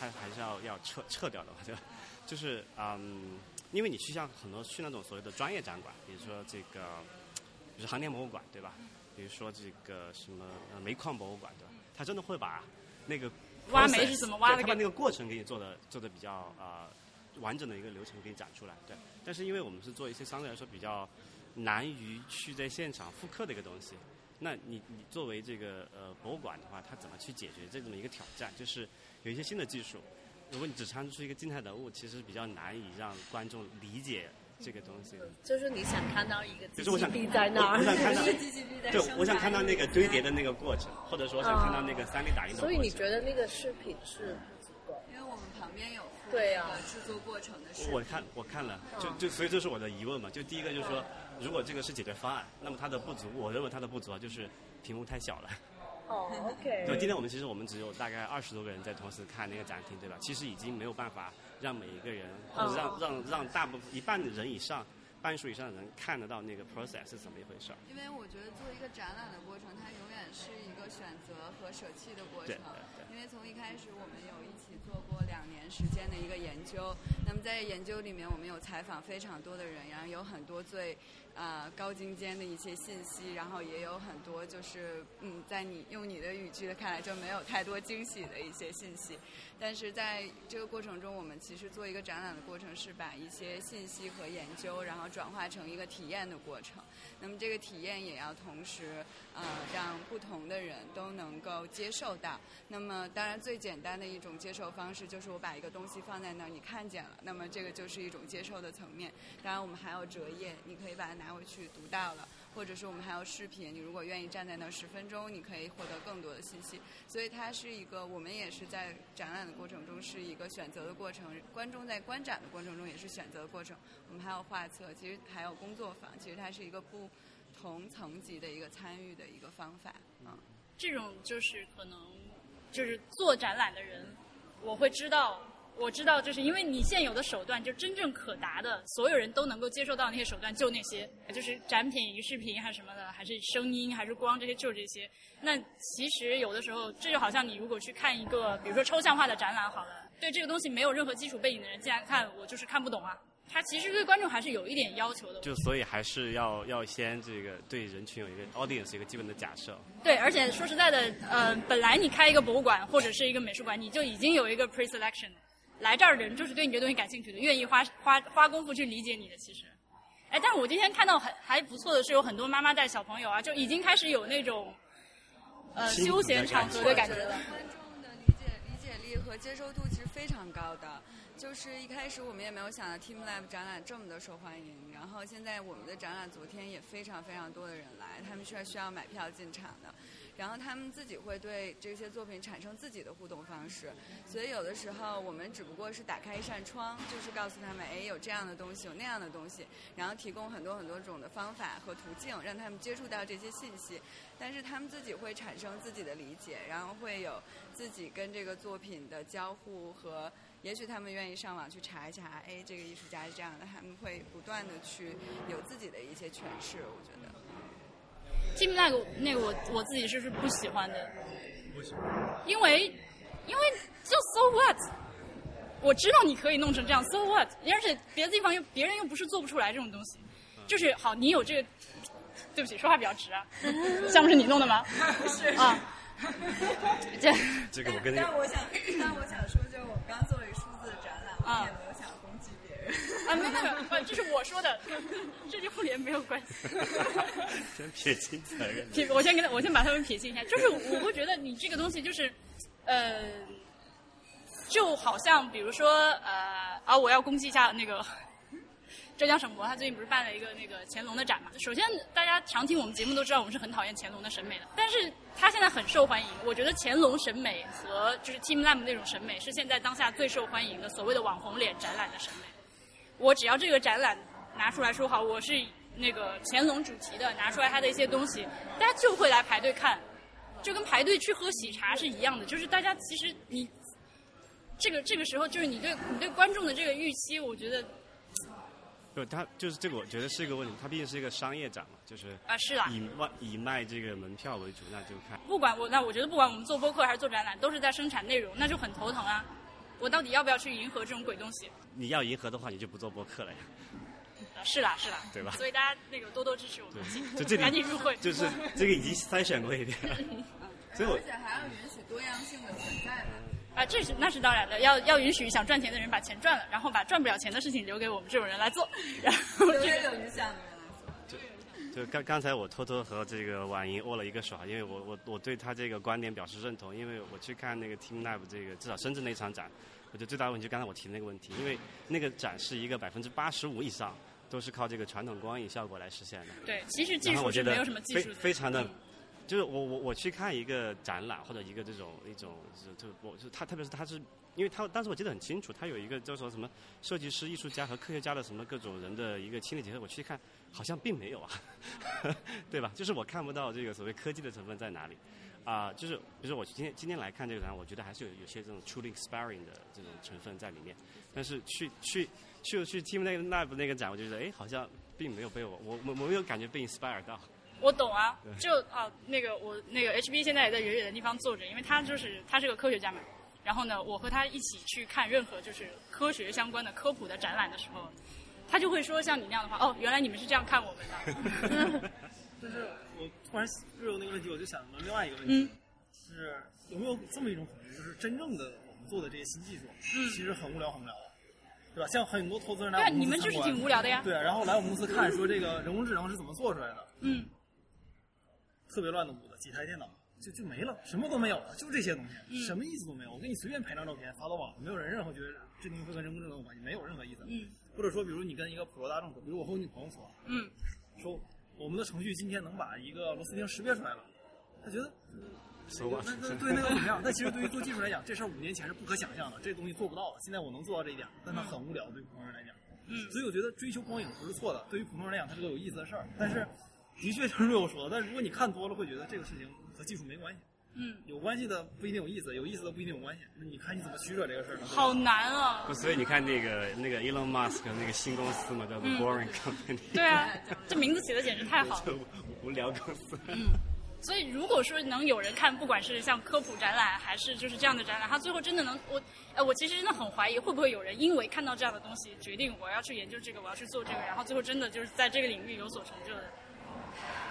它还是要要撤撤掉的嘛，对吧？就是嗯，因为你去像很多去那种所谓的专业展馆，比如说这个，比如说航天博物馆，对吧？比如说这个什么呃煤矿博物馆，对吧？他真的会把那个挖煤是怎么挖的给对他把那个过程给你做的做的比较呃完整的一个流程给你展出来，对。但是因为我们是做一些相对来说比较难于去在现场复刻的一个东西，那你你作为这个呃博物馆的话，它怎么去解决这么一个挑战？就是有一些新的技术，如果你只产出一个静态的物，其实比较难以让观众理解这个东西。就是你想看到一个机就是我想在那儿，我想看到机器臂在对，我想看到 那个堆叠的那个过程，或者说我想看到那个三 D 打印的过程。所以你觉得那个视频是不足够？因为我们旁边有对啊制作过程的视频。我看我看了，就就所以这是我的疑问嘛。就第一个就是说，如果这个是解决方案，那么它的不足，我认为它的不足啊，就是屏幕太小了。哦，OK。对，今天我们其实我们只有大概二十多个人在同时看那个展厅，对吧？其实已经没有办法让每一个人，或者让让让大部分一半的人以上半数以上的人看得到那个 process 是怎么一回事儿。因为我觉得做一个展览的过程，它永远是一个选择和舍弃的过程对对。对因为从一开始我们有一起做过两年时间的一个研究，那么在研究里面我们有采访非常多的人，然后有很多最呃高精尖的一些信息，然后也有很多就是嗯，在你用你的语句的看来就没有太多惊喜的一些信息。但是在这个过程中，我们其实做一个展览的过程是把一些信息和研究，然后转化成一个体验的过程。那么这个体验也要同时呃让不同的人都能够接受到。那么当然最简单的一种接受方式就是我把一个东西放在那儿，你看见了，那么这个就是一种接受的层面。当然我们还有折页，你可以把它拿回去读到了。或者是我们还有视频，你如果愿意站在那儿十分钟，你可以获得更多的信息。所以它是一个，我们也是在展览的过程中是一个选择的过程，观众在观展的过程中也是选择的过程。我们还有画册，其实还有工作坊，其实它是一个不同层级的一个参与的一个方法啊。这种就是可能就是做展览的人，我会知道，我知道，就是因为你现有的手段，就真正可达的，所有人都能够接受到那些手段，就那些，就是展品、视频还是什么的，还是声音，还是光，这些就这些。那其实有的时候，这就好像你如果去看一个，比如说抽象化的展览，好了，对这个东西没有任何基础背景的人进来看，我就是看不懂啊。他其实对观众还是有一点要求的。就所以还是要要先这个对人群有一个 audience 一个基本的假设。对，而且说实在的，呃，本来你开一个博物馆或者是一个美术馆，你就已经有一个 pre-selection，来这儿的人就是对你这东西感兴趣的，愿意花花花功夫去理解你的。其实，哎，但是我今天看到很还不错的是，有很多妈妈带小朋友啊，就已经开始有那种呃休闲场合的感觉了。观众的理解理解力和接受度其实非常高的。就是一开始我们也没有想到 Team Lab 展览这么的受欢迎，然后现在我们的展览昨天也非常非常多的人来，他们需要需要买票进场的，然后他们自己会对这些作品产生自己的互动方式，所以有的时候我们只不过是打开一扇窗，就是告诉他们，哎，有这样的东西，有那样的东西，然后提供很多很多种的方法和途径，让他们接触到这些信息，但是他们自己会产生自己的理解，然后会有自己跟这个作品的交互和。也许他们愿意上网去查一查，哎，这个艺术家是这样的，他们会不断的去有自己的一些诠释，我觉得。Team 那个那个我我自己是是不喜欢的，不喜欢，因为因为就 so what，我知道你可以弄成这样 so what，而且别的地方又别人又不是做不出来这种东西，就是好你有这个，对不起说话比较直啊，项目是你弄的吗？不是。啊，这这个我跟那个但我想，但我想说，就是我们刚做了一个数字的展览，我们也没有想。啊没有没有不这是我说的，这跟互联没有关系。先撇清责任。撇，我先跟他，我先把他们撇清一下。就是我会觉得你这个东西就是，呃，就好像比如说呃啊，我要攻击一下那个浙江省博，他最近不是办了一个那个乾隆的展嘛？首先，大家常听我们节目都知道，我们是很讨厌乾隆的审美的，但是他现在很受欢迎。我觉得乾隆审美和就是 Team Lam 那种审美是现在当下最受欢迎的所谓的网红脸展览的审美。我只要这个展览拿出来说好，我是那个乾隆主题的，拿出来他的一些东西，大家就会来排队看，就跟排队去喝喜茶是一样的。就是大家其实你这个这个时候，就是你对你对观众的这个预期，我觉得不，他就是这个，我觉得是一个问题。它毕竟是一个商业展嘛，就是啊是啦，以卖以卖这个门票为主，那就看。不管我那我觉得不管我们做播客还是做展览，都是在生产内容，那就很头疼啊。我到底要不要去迎合这种鬼东西？你要迎合的话，你就不做播客了呀，啊是啦是啦，对吧？所以大家那个多多支持我们，就这里赶紧入会。就是这个已经筛选过一遍了，所以我而且还要允许多样性的存在嘛。啊，这是那是当然的，要要允许想赚钱的人把钱赚了，然后把赚不了钱的事情留给我们这种人来做，然后留这个影响的人来做。就刚刚才我偷偷和这个婉莹握了一个手，因为我我我对他这个观点表示认同，因为我去看那个 Team Lab 这个至少深圳那场展，我觉得最大的问题就刚才我提的那个问题，因为那个展是一个百分之八十五以上都是靠这个传统光影效果来实现的。对，其实技然后我觉得术是没有什么技非术的，非常的，就是我我我去看一个展览或者一个这种一种就就我就他特别是他是因为他当时我记得很清楚，他有一个叫做什么设计师、艺术家和科学家的什么各种人的一个亲力结合，我去看好像并没有啊，对吧？就是我看不到这个所谓科技的成分在哪里。啊、就是比如说我今天今天来看这个展，我觉得还是有有些这种 truly inspiring 的这种成分在里面。但是去去去去 Team 那个 Lab 那个展，我就觉得哎，好像并没有被我我我我没有感觉被 inspire 到。我懂啊，就啊，那个我那个 HB 现在也在远远的地方坐着，因为他就是他是个科学家嘛。然后呢，我和他一起去看任何就是科学相关的科普的展览的时候，他就会说像你那样的话，哦，原来你们是这样看我们的。就是我突然就有那个问题，我就想到另外一个问题，是有没有这么一种可能，就是真正的我们做的这些新技术，其实很无聊很无聊的，对吧？像很多投资人来我们你们就是挺无聊的呀。对，然后来我们公司看说这个人工智能是怎么做出来的，嗯，特别乱的屋子，几台电脑就就没了，什么都没有了，就这些东西，什么意思都没有。我给你随便拍张照片发到网上，没有人任何觉得这东西会跟人工智能有关系，没有任何意思。嗯，或者说，比如你跟一个普罗大众说，比如我和我女朋友说，嗯，说我们的程序今天能把一个螺丝钉识别出来了，他觉得。那那对那个怎么样？但其实对于做技术来讲，这事儿五年前是不可想象的，这东西做不到的。现在我能做到这一点，但它很无聊，对普通人来讲。嗯所以我觉得追求光影不是错的，对于普通人来讲，它是个有意思的事儿。但是，的确就是我说的，但如果你看多了，会觉得这个事情和技术没关系。嗯，有关系的不一定有意思，有意思的不一定有关系。那你看你怎么取舍这个事儿呢？好难啊。不，所以你看那个那个 Elon Musk 那个新公司嘛，叫做 Boring Company，对啊，这名字起的简直太好了。无聊公司。嗯所以，如果说能有人看，不管是像科普展览，还是就是这样的展览，他最后真的能，我，呃，我其实真的很怀疑，会不会有人因为看到这样的东西，决定我要去研究这个，我要去做这个，然后最后真的就是在这个领域有所成就的，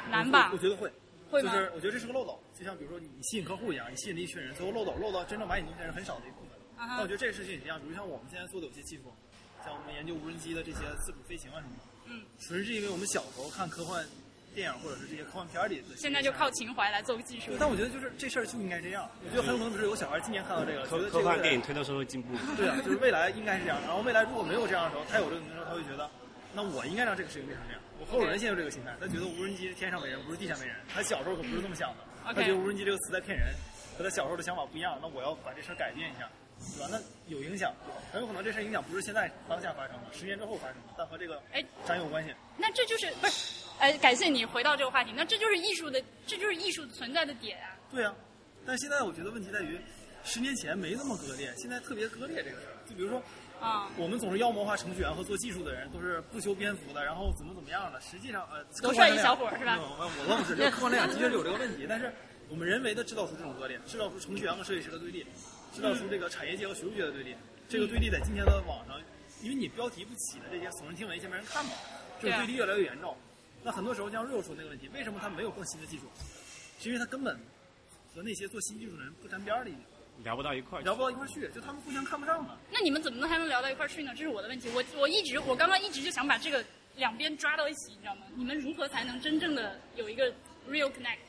难吧我？觉得会，会吗就是我觉得这是个漏斗，就像比如说你吸引客户一样，你吸引了一群人，最后漏斗漏到真正买你东西的人很少的一部分。啊哈那我觉得这个事情也一样，比如像我们现在做的有些技术，像我们研究无人机的这些自主飞行啊什么的，嗯，纯是因为我们小时候看科幻电影或者是这些科幻片儿里的。现在就靠。情怀来做技术，。但我觉得就是这事儿就应该这样。我觉得很有可能是有小孩今年看到这个，觉科得这个科幻电影推到社会进步。对啊，就是未来应该是这样。然后未来如果没有这样的时候，他有这个能力的时候，他会觉得，那我应该让这个事情变成这样。我合伙人现在有这个心态，他觉得无人机是天上没人，不是地下没人。他小时候可不是这么想的，他觉得无人机这个词在骗人，和他小时候的想法不一样。那我要把这事儿改变一下，对吧？那有影响，很有可能这事儿影响不是现在当下发生的，十年之后发生的，但和这个哎咱有关系。那这就是不是？哎，感谢你回到这个话题。那这就是艺术的，这就是艺术存在的点啊。对啊，但现在我觉得问题在于，十年前没那么割裂，现在特别割裂这个事儿。就比如说，啊、我们总是妖魔化程序员和做技术的人，都是不修边幅的，然后怎么怎么样的。实际上，呃，多客观来讲帅一小伙是吧我我倒不是，这个客观来讲的确是有这个问题，但是我们人为的制造出这种割裂，制造出程序员和设计师的对立，制造出这个产业界和学术界的对立。这个对立在今天的网上，因为你标题不起的这些耸人听闻，一些没人看嘛，这个对立越来越严重。那很多时候像 Real 说那个问题，为什么他没有更新的技术？是因为他根本和那些做新技术的人不沾边儿了，已经聊不到一块儿聊。不到一块儿去，就他们互相看不上嘛。那你们怎么能还能聊到一块儿去呢？这是我的问题。我我一直我刚刚一直就想把这个两边抓到一起，你知道吗？你们如何才能真正的有一个 real connect？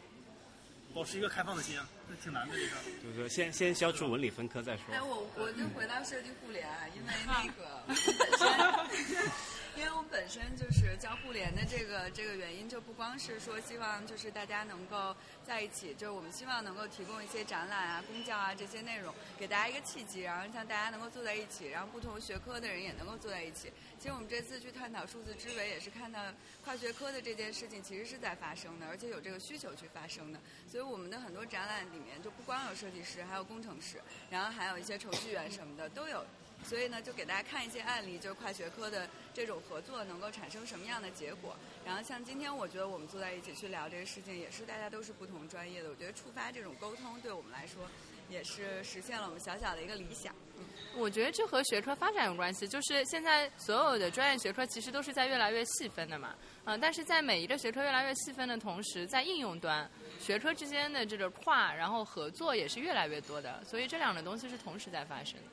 保持一个开放的心啊，这挺难的这个。就是说先先消除文理分科再说。哎，我我就回到设计互联啊，因为那个 因为我们本身就是教互联的这个这个原因，就不光是说希望就是大家能够在一起，就是我们希望能够提供一些展览啊、公教啊这些内容，给大家一个契机，然后让大家能够坐在一起，然后不同学科的人也能够坐在一起。其实我们这次去探讨数字之维，也是看到跨学科的这件事情其实是在发生的，而且有这个需求去发生的。所以我们的很多展览里面就不光有设计师，还有工程师，然后还有一些程序员什么的都有。所以呢，就给大家看一些案例，就是跨学科的这种合作能够产生什么样的结果。然后像今天，我觉得我们坐在一起去聊这个事情，也是大家都是不同专业的，我觉得触发这种沟通，对我们来说也是实现了我们小小的一个理想。嗯，我觉得这和学科发展有关系，就是现在所有的专业学科其实都是在越来越细分的嘛，嗯、但是在每一个学科越来越细分的同时，在应用端，学科之间的这个跨，然后合作也是越来越多的，所以这两个东西是同时在发生的。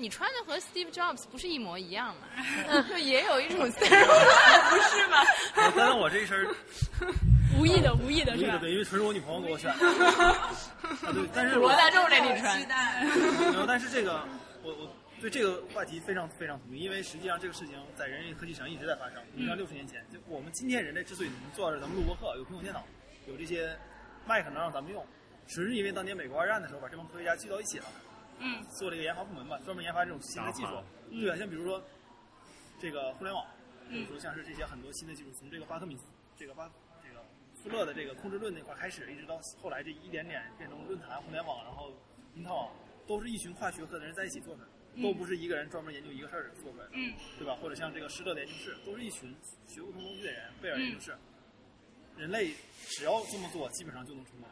你穿的和 Steve Jobs 不是一模一样嘛？就 也有一种 stereotype，不是吗？我但是我这一身儿 无意的，无意的是吧？无意的对，因为纯是我女朋友给我选的。啊，对，但是我罗大众这里期穿，待。没有，但是这个我我对这个话题非常非常同意，因为实际上这个事情在人类科技上一直在发生。你像六十年前，就我们今天人类之所以能坐在这儿，咱们录播课，有苹果电脑，有这些麦克能让咱们用，只是因为当年美国二战的时候把这帮科学家聚到一起了。嗯，做这个研发部门吧，专门研发这种新的技术。对啊，像比如说这个互联网，嗯比如说像是这些很多新的技术，从这个巴特米斯这个巴这个富勒的这个控制论那块开始，一直到后来这一点点变成论坛、互联网，然后因特网，都是一群跨学科的人在一起做出来的。都不是一个人专门研究一个事儿做出来的，嗯对吧？或者像这个施特研究室，都是一群学不同东西的人，贝尔研究室，人类只要这么做，基本上就能成功。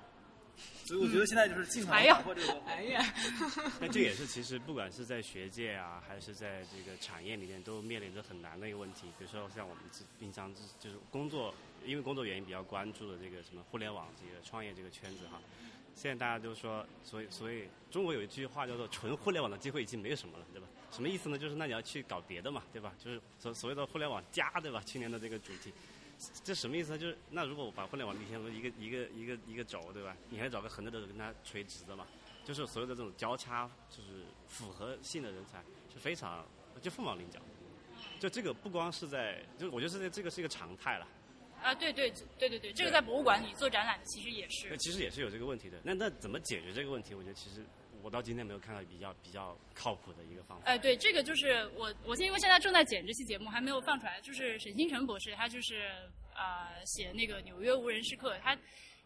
所以我觉得现在就是尽可能哎呀打破这个。哎呀，那这也是其实不管是在学界啊，还是在这个产业里面，都面临着很难的一个问题。比如说像我们自平常就是就是工作，因为工作原因比较关注的这个什么互联网这个创业这个圈子哈。现在大家都说，所以所以中国有一句话叫做“纯互联网的机会已经没有什么了”，对吧？什么意思呢？就是那你要去搞别的嘛，对吧？就是所所谓的互联网加，对吧？去年的这个主题，这什么意思呢？就是那如果我把互联网理解为一个一个一个一个轴，对吧？你还找个横着的跟它垂直的嘛？就是所有的这种交叉，就是复合性的人才是非常就凤毛麟角。就这个不光是在，就我觉得是这个是一个常态了。啊，对对对对对，这个在博物馆里做展览其实也是那。其实也是有这个问题的。那那怎么解决这个问题？我觉得其实我到今天没有看到比较比较靠谱的一个方法。哎，对，这个就是我，我现因为现在正在剪这期节目，还没有放出来。就是沈星辰博士，他就是呃写那个纽约无人时刻，他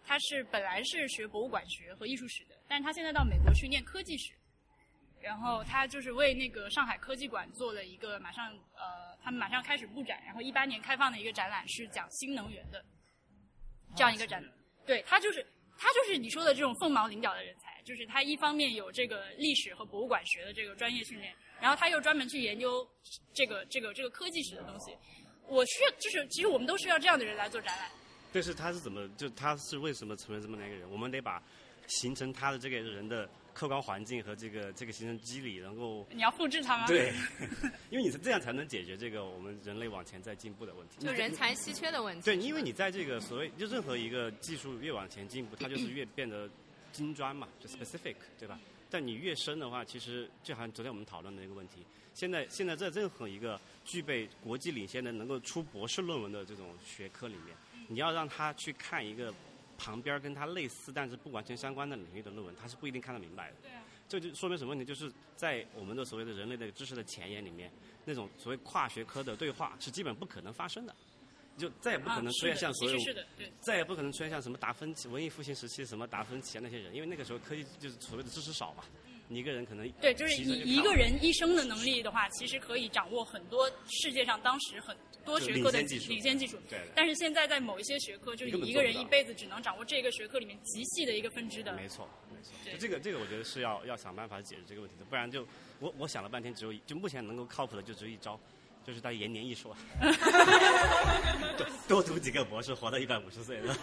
他是本来是学博物馆学和艺术史的，但是他现在到美国去念科技史，然后他就是为那个上海科技馆做了一个马上呃，他们马上开始布展，然后一八年开放的一个展览是讲新能源的这样一个展览。对他就是他就是你说的这种凤毛麟角的人才，就是他一方面有这个历史和博物馆学的这个专业训练，然后他又专门去研究这个这个这个科技史的东西。我需要就是其实我们都需要这样的人来做展览。但是他是怎么就他是为什么成为这么样一个人？我们得把形成他的这个人的客观环境和这个这个形成机理，能够你要复制他吗？对，因为你是这样才能解决这个我们人类往前在进步的问题。就人才稀缺的问题。对，因为你在这个所谓就任何一个技术越往前进步，它就是越变得精专嘛，就 specific，对吧？但你越深的话，其实就好像昨天我们讨论的那个问题，现在现在在任何一个具备国际领先的、能够出博士论文的这种学科里面，你要让他去看一个旁边跟他类似但是不完全相关的领域的论文，他是不一定看得明白的。对啊。这就说明什么问题？就是在我们的所谓的人类的知识的前沿里面，那种所谓跨学科的对话是基本不可能发生的，就再也不可能出现像所有、啊、是的，是的，对，再也不可能出现像什么达芬奇、文艺复兴时期什么达芬奇啊那些人，因为那个时候科技就是所谓的知识少嘛，你一个人可能对，就是你一个人一生的能力的话，其实可以掌握很多世界上当时很多学科的领先技术，领先技术。对。但是现在在某一些学科，就是你一个人一辈子只能掌握这个学科里面极细的一个分支的。没错，没错。就这个这个，我觉得是要要想办法解决这个问题的，不然就我我想了半天，只有就目前能够靠谱的就只有一招，就是他延年益寿，多读几个博士，活到一百五十岁了。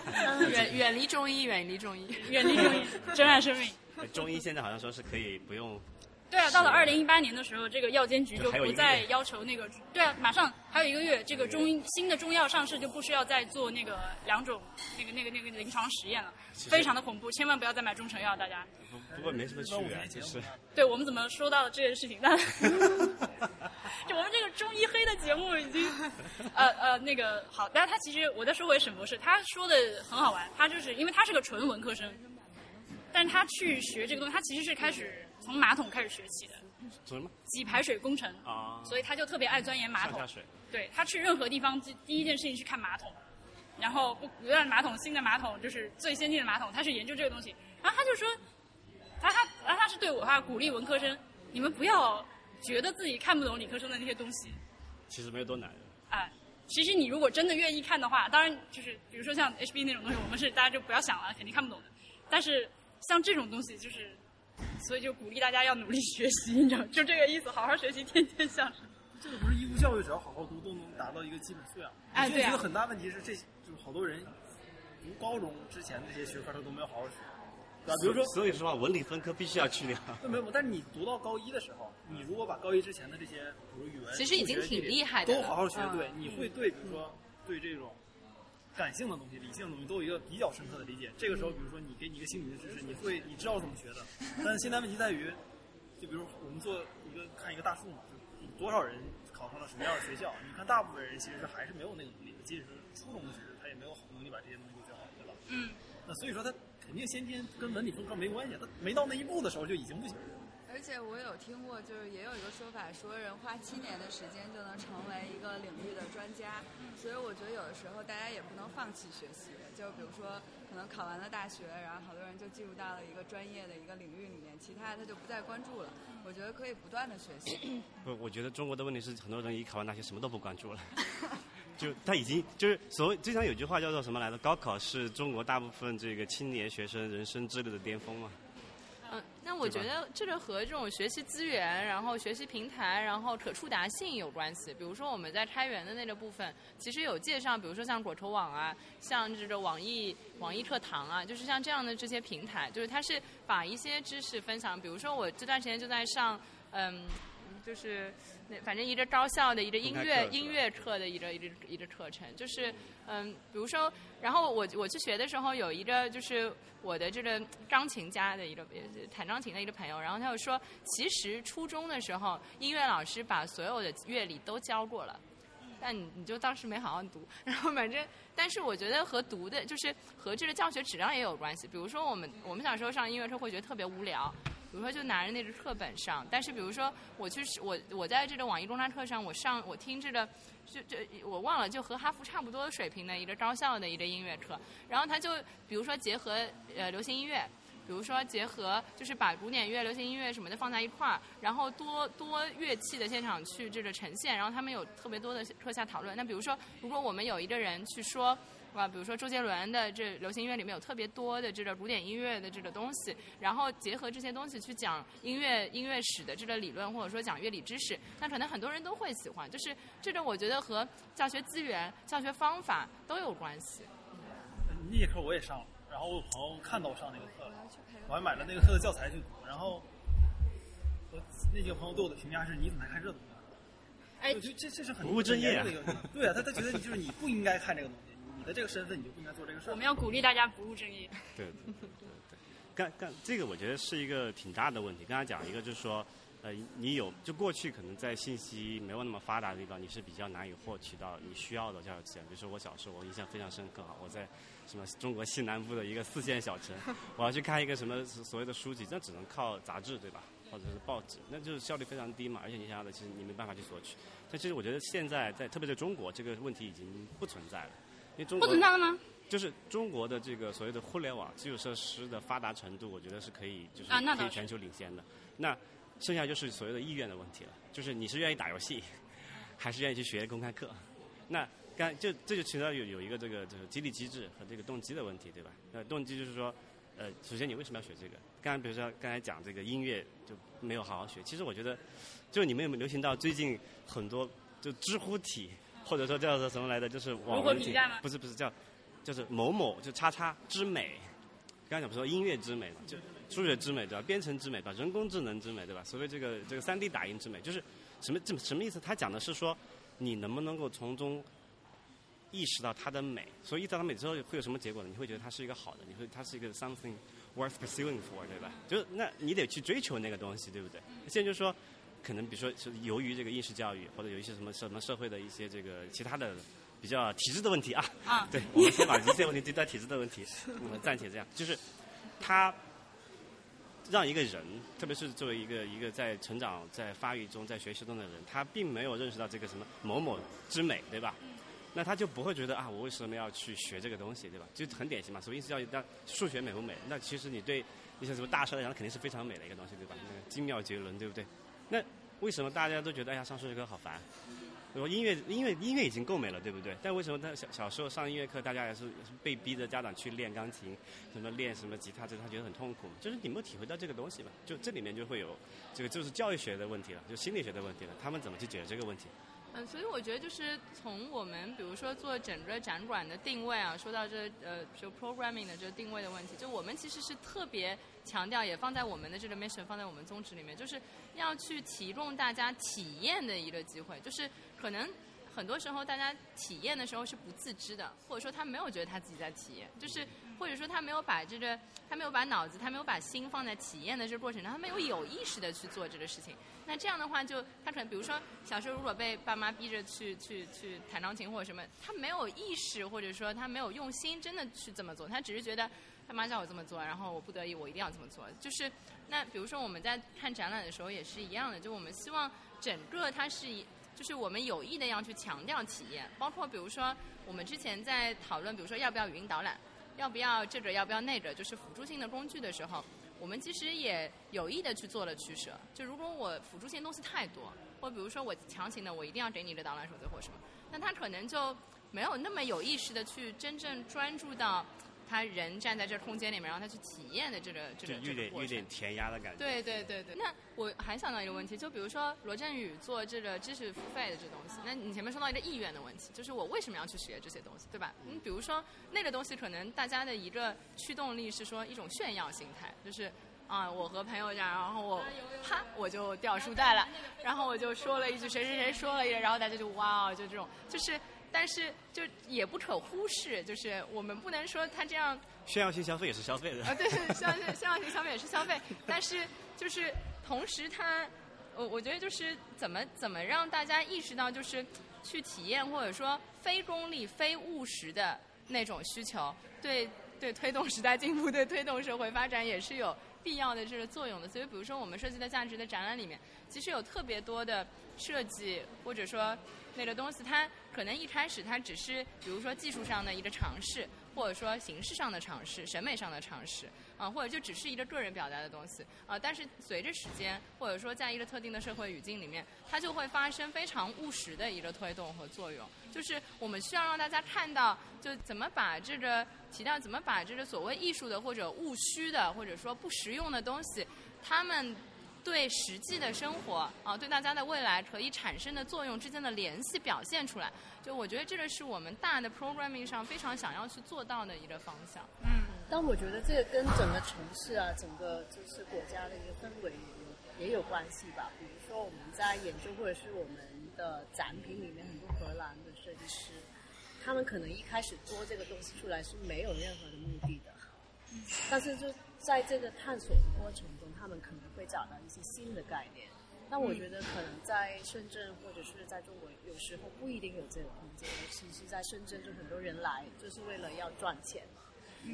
远远离中医，远离中医，远离中医，珍爱生命。中医现在好像说是可以不用。对啊，到了二零一八年的时候，这个药监局就不再要求那个。对啊，马上还有一个月，这个中新的中药上市就不需要再做那个两种那个那个那个临床实验了，非常的恐怖，千万不要再买中成药，大家。不不过没什么区别，就是。对我们怎么说到了这件事情？那 就我们这个中医黑的节目已经，呃呃那个好，但是他其实我再说回沈博士，他说的很好玩，他就是因为他是个纯文科生，但是他去学这个东西，他其实是开始。从马桶开始学起的，从什么？挤排水工程啊，所以他就特别爱钻研马桶。下水。对他去任何地方，第第一件事情去看马桶，然后不不但马桶新的马桶就是最先进的马桶，他是研究这个东西。然后他就说，他他然后他是对我他鼓励文科生，你们不要觉得自己看不懂理科生的那些东西。其实没有多难。啊，其实你如果真的愿意看的话，当然就是比如说像 HB 那种东西，我们是大家就不要想了，肯定看不懂的。但是像这种东西就是。所以就鼓励大家要努力学习，你知道，就这个意思，好好学习，天天向上。这个不是义务教育，只要好好读都能达到一个基本素养。哎，对啊。觉得很大问题是这，就是好多人读高中之前这些学科他都没有好好学，对吧？比如说，所以说文理分科必须要去掉。没有，但是你读到高一的时候，你如果把高一之前的这些，比如语文、其实已经挺厉害的，都好好学，对，你会对，比如说对这种。感性的东西、理性的东西都有一个比较深刻的理解。这个时候，比如说你给你一个心理的知识，你会你知道怎么学的。但现在问题在于，就比如我们做一个看一个大数嘛，就多少人考上了什么样的学校？你看大部分人其实还是没有那个能力的，即使是初中的学生，他也没有能力把这些东西学好，对吧？嗯。那所以说他肯定先天跟文理分科没关系，他没到那一步的时候就已经不行了。而且我有听过，就是也有一个说法，说人花七年的时间就能成为一个领域的专家。所以我觉得有的时候大家也不能放弃学习。就比如说，可能考完了大学，然后好多人就进入到了一个专业的一个领域里面，其他的他就不再关注了。我觉得可以不断的学习。不，我觉得中国的问题是，很多人一考完大学什么都不关注了。就他已经就是所谓经常有句话叫做什么来着？高考是中国大部分这个青年学生人生之路的巅峰嘛。嗯，那我觉得这个和这种学习资源、然后学习平台、然后可触达性有关系。比如说我们在开源的那个部分，其实有介绍，比如说像果头网啊，像这个网易网易课堂啊，就是像这样的这些平台，就是它是把一些知识分享。比如说我这段时间就在上，嗯，就是那反正一个高校的一个音乐音乐课的一个一个一个课程，就是嗯，比如说，然后我我去学的时候有一个就是我的这个钢琴家的一个弹钢琴的一个朋友，然后他就说，其实初中的时候音乐老师把所有的乐理都教过了。但你你就当时没好好读，然后反正，但是我觉得和读的，就是和这个教学质量也有关系。比如说我们我们小时候上音乐课会觉得特别无聊，比如说就拿着那个课本上，但是比如说我去我我在这个网易公开课上，我上我听这个就就我忘了，就和哈佛差不多水平的一个高校的一个音乐课，然后他就比如说结合呃流行音乐。比如说结合，就是把古典乐、流行音乐什么的放在一块儿，然后多多乐器的现场去这个呈现，然后他们有特别多的课下讨论。那比如说，如果我们有一个人去说，啊，比如说周杰伦的这流行音乐里面有特别多的这个古典音乐的这个东西，然后结合这些东西去讲音乐音乐史的这个理论，或者说讲乐理知识，那可能很多人都会喜欢。就是这个，我觉得和教学资源、教学方法都有关系。那节课我也上了，然后我有朋友看到我上那个课了，我还买了那个课的教材去读。然后我那几个朋友对我的评价是：你怎么还看这东西？哎我觉得这这是很不务正业啊。对啊，他他觉得你就是你不应该看这个东西，你的这个身份你就不应该做这个事儿。我们要鼓励大家不务正业。对对对对对，刚刚这个我觉得是一个挺大的问题。刚才讲一个就是说，呃，你有就过去可能在信息没有那么发达的地方，你是比较难以获取到你需要的教育资源。比如说我小时候，我印象非常深刻哈，我在什么中国西南部的一个四线小城，我要去看一个什么所谓的书籍，那只能靠杂志对吧？或者是报纸，那就是效率非常低嘛，而且你想要的其实你没办法去索取。但其实我觉得现在在特别在中国，这个问题已经不存在了，因为中不存在了吗？就是中国的这个所谓的互联网基础设施的发达程度，我觉得是可以就是可以全球领先的。那剩下就是所谓的意愿的问题了，就是你是愿意打游戏，还是愿意去学公开课？那刚就这就牵扯到有有一个这个就是激励机制和这个动机的问题，对吧？那动机就是说，呃，首先你为什么要学这个？刚才比如说刚才讲这个音乐就没有好好学，其实我觉得，就你们有没有流行到最近很多就知乎体，或者说叫做什么来的，就是网文评价吗，不是不是叫，就是某某就叉叉之美。刚才讲不说音乐之美嘛，就数学之美对吧？编程之美对吧？人工智能之美对吧？所谓这个这个三 D 打印之美，就是什么这什么意思？他讲的是说你能不能够从中意识到它的美，所以意识到它美之后会有什么结果呢？你会觉得它是一个好的，你会它是一个 something worth pursuing for，对吧？就是那你得去追求那个东西，对不对？现在就是说，可能比如说是由于这个应试教育，或者有一些什么什么社会的一些这个其他的比较体制的问题啊，啊 对，我们先把这些问题对待体制的问题，我们暂且这样，就是他让一个人，特别是作为一个一个在成长、在发育中、在学习中的人，他并没有认识到这个什么某某之美，对吧？那他就不会觉得啊，我为什么要去学这个东西，对吧？就很典型嘛。所谓应试教育，那数学美不美？那其实你对一些什么大师来讲，肯定是非常美的一个东西，对吧？那个精妙绝伦，对不对？那为什么大家都觉得哎呀，上数学课好烦？我音乐音乐音乐已经够美了，对不对？但为什么他小小时候上音乐课，大家也是被逼着家长去练钢琴，什么练什么吉他，这他觉得很痛苦。就是你没有体会到这个东西嘛？就这里面就会有这个就是教育学的问题了，就心理学的问题了。他们怎么去解决这个问题？嗯，所以我觉得就是从我们比如说做整个展馆的定位啊，说到这呃就 programming 的这个定位的问题，就我们其实是特别强调，也放在我们的这个 mission，放在我们宗旨里面，就是要去提供大家体验的一个机会，就是可能。很多时候大家体验的时候是不自知的，或者说他没有觉得他自己在体验，就是或者说他没有把这个，他没有把脑子，他没有把心放在体验的这个过程中，他没有有意识的去做这个事情。那这样的话就，他可能比如说小时候如果被爸妈逼着去去去弹钢琴或者什么，他没有意识或者说他没有用心真的去这么做，他只是觉得他妈叫我这么做，然后我不得已我一定要这么做。就是那比如说我们在看展览的时候也是一样的，就我们希望整个它是以。就是我们有意的要去强调体验，包括比如说我们之前在讨论，比如说要不要语音导览，要不要这个要不要那个，就是辅助性的工具的时候，我们其实也有意的去做了取舍。就如果我辅助性东西太多，或比如说我强行的我一定要给你的导览手册或什么，那他可能就没有那么有意识的去真正专注到。他人站在这空间里面，然后他去体验的这个这个有点有点填鸭的感觉。对对对对。那我还想到一个问题，就比如说罗振宇做这个知识付费的这东西，那你前面说到一个意愿的问题，就是我为什么要去学这些东西，对吧？你比如说那个东西，可能大家的一个驱动力是说一种炫耀心态，就是啊，我和朋友这样，然后我啪我就掉书袋了，然后我就说了一句谁谁谁说了一个，然后大家就哇哦，就这种就是。但是就也不可忽视，就是我们不能说他这样炫耀性消费也是消费的啊，对，炫耀炫耀性消费也是消费。但是就是同时，他我我觉得就是怎么怎么让大家意识到，就是去体验或者说非功利、非务实的那种需求，对对推动时代进步、对推动社会发展也是有必要的这个作用的。所以，比如说我们设计的价值的展览里面，其实有特别多的设计或者说。那个东西，它可能一开始它只是，比如说技术上的一个尝试，或者说形式上的尝试、审美上的尝试，啊，或者就只是一个个人表达的东西，啊，但是随着时间，或者说在一个特定的社会语境里面，它就会发生非常务实的一个推动和作用。就是我们需要让大家看到，就怎么把这个提到，怎么把这个所谓艺术的或者务虚的，或者说不实用的东西，他们。对实际的生活啊，对大家的未来可以产生的作用之间的联系表现出来，就我觉得这个是我们大的 programming 上非常想要去做到的一个方向。嗯，但我觉得这个跟整个城市啊，整个就是国家的一个氛围也有关系吧。比如说我们在研究或者是我们的展品里面，很多荷兰的设计师，他们可能一开始做这个东西出来是没有任何的目的的，但是就在这个探索的过程中，他们可能会找到一些新的概念。那我觉得可能在深圳或者是在中国，有时候不一定有这个空间。尤其是在深圳，就很多人来就是为了要赚钱，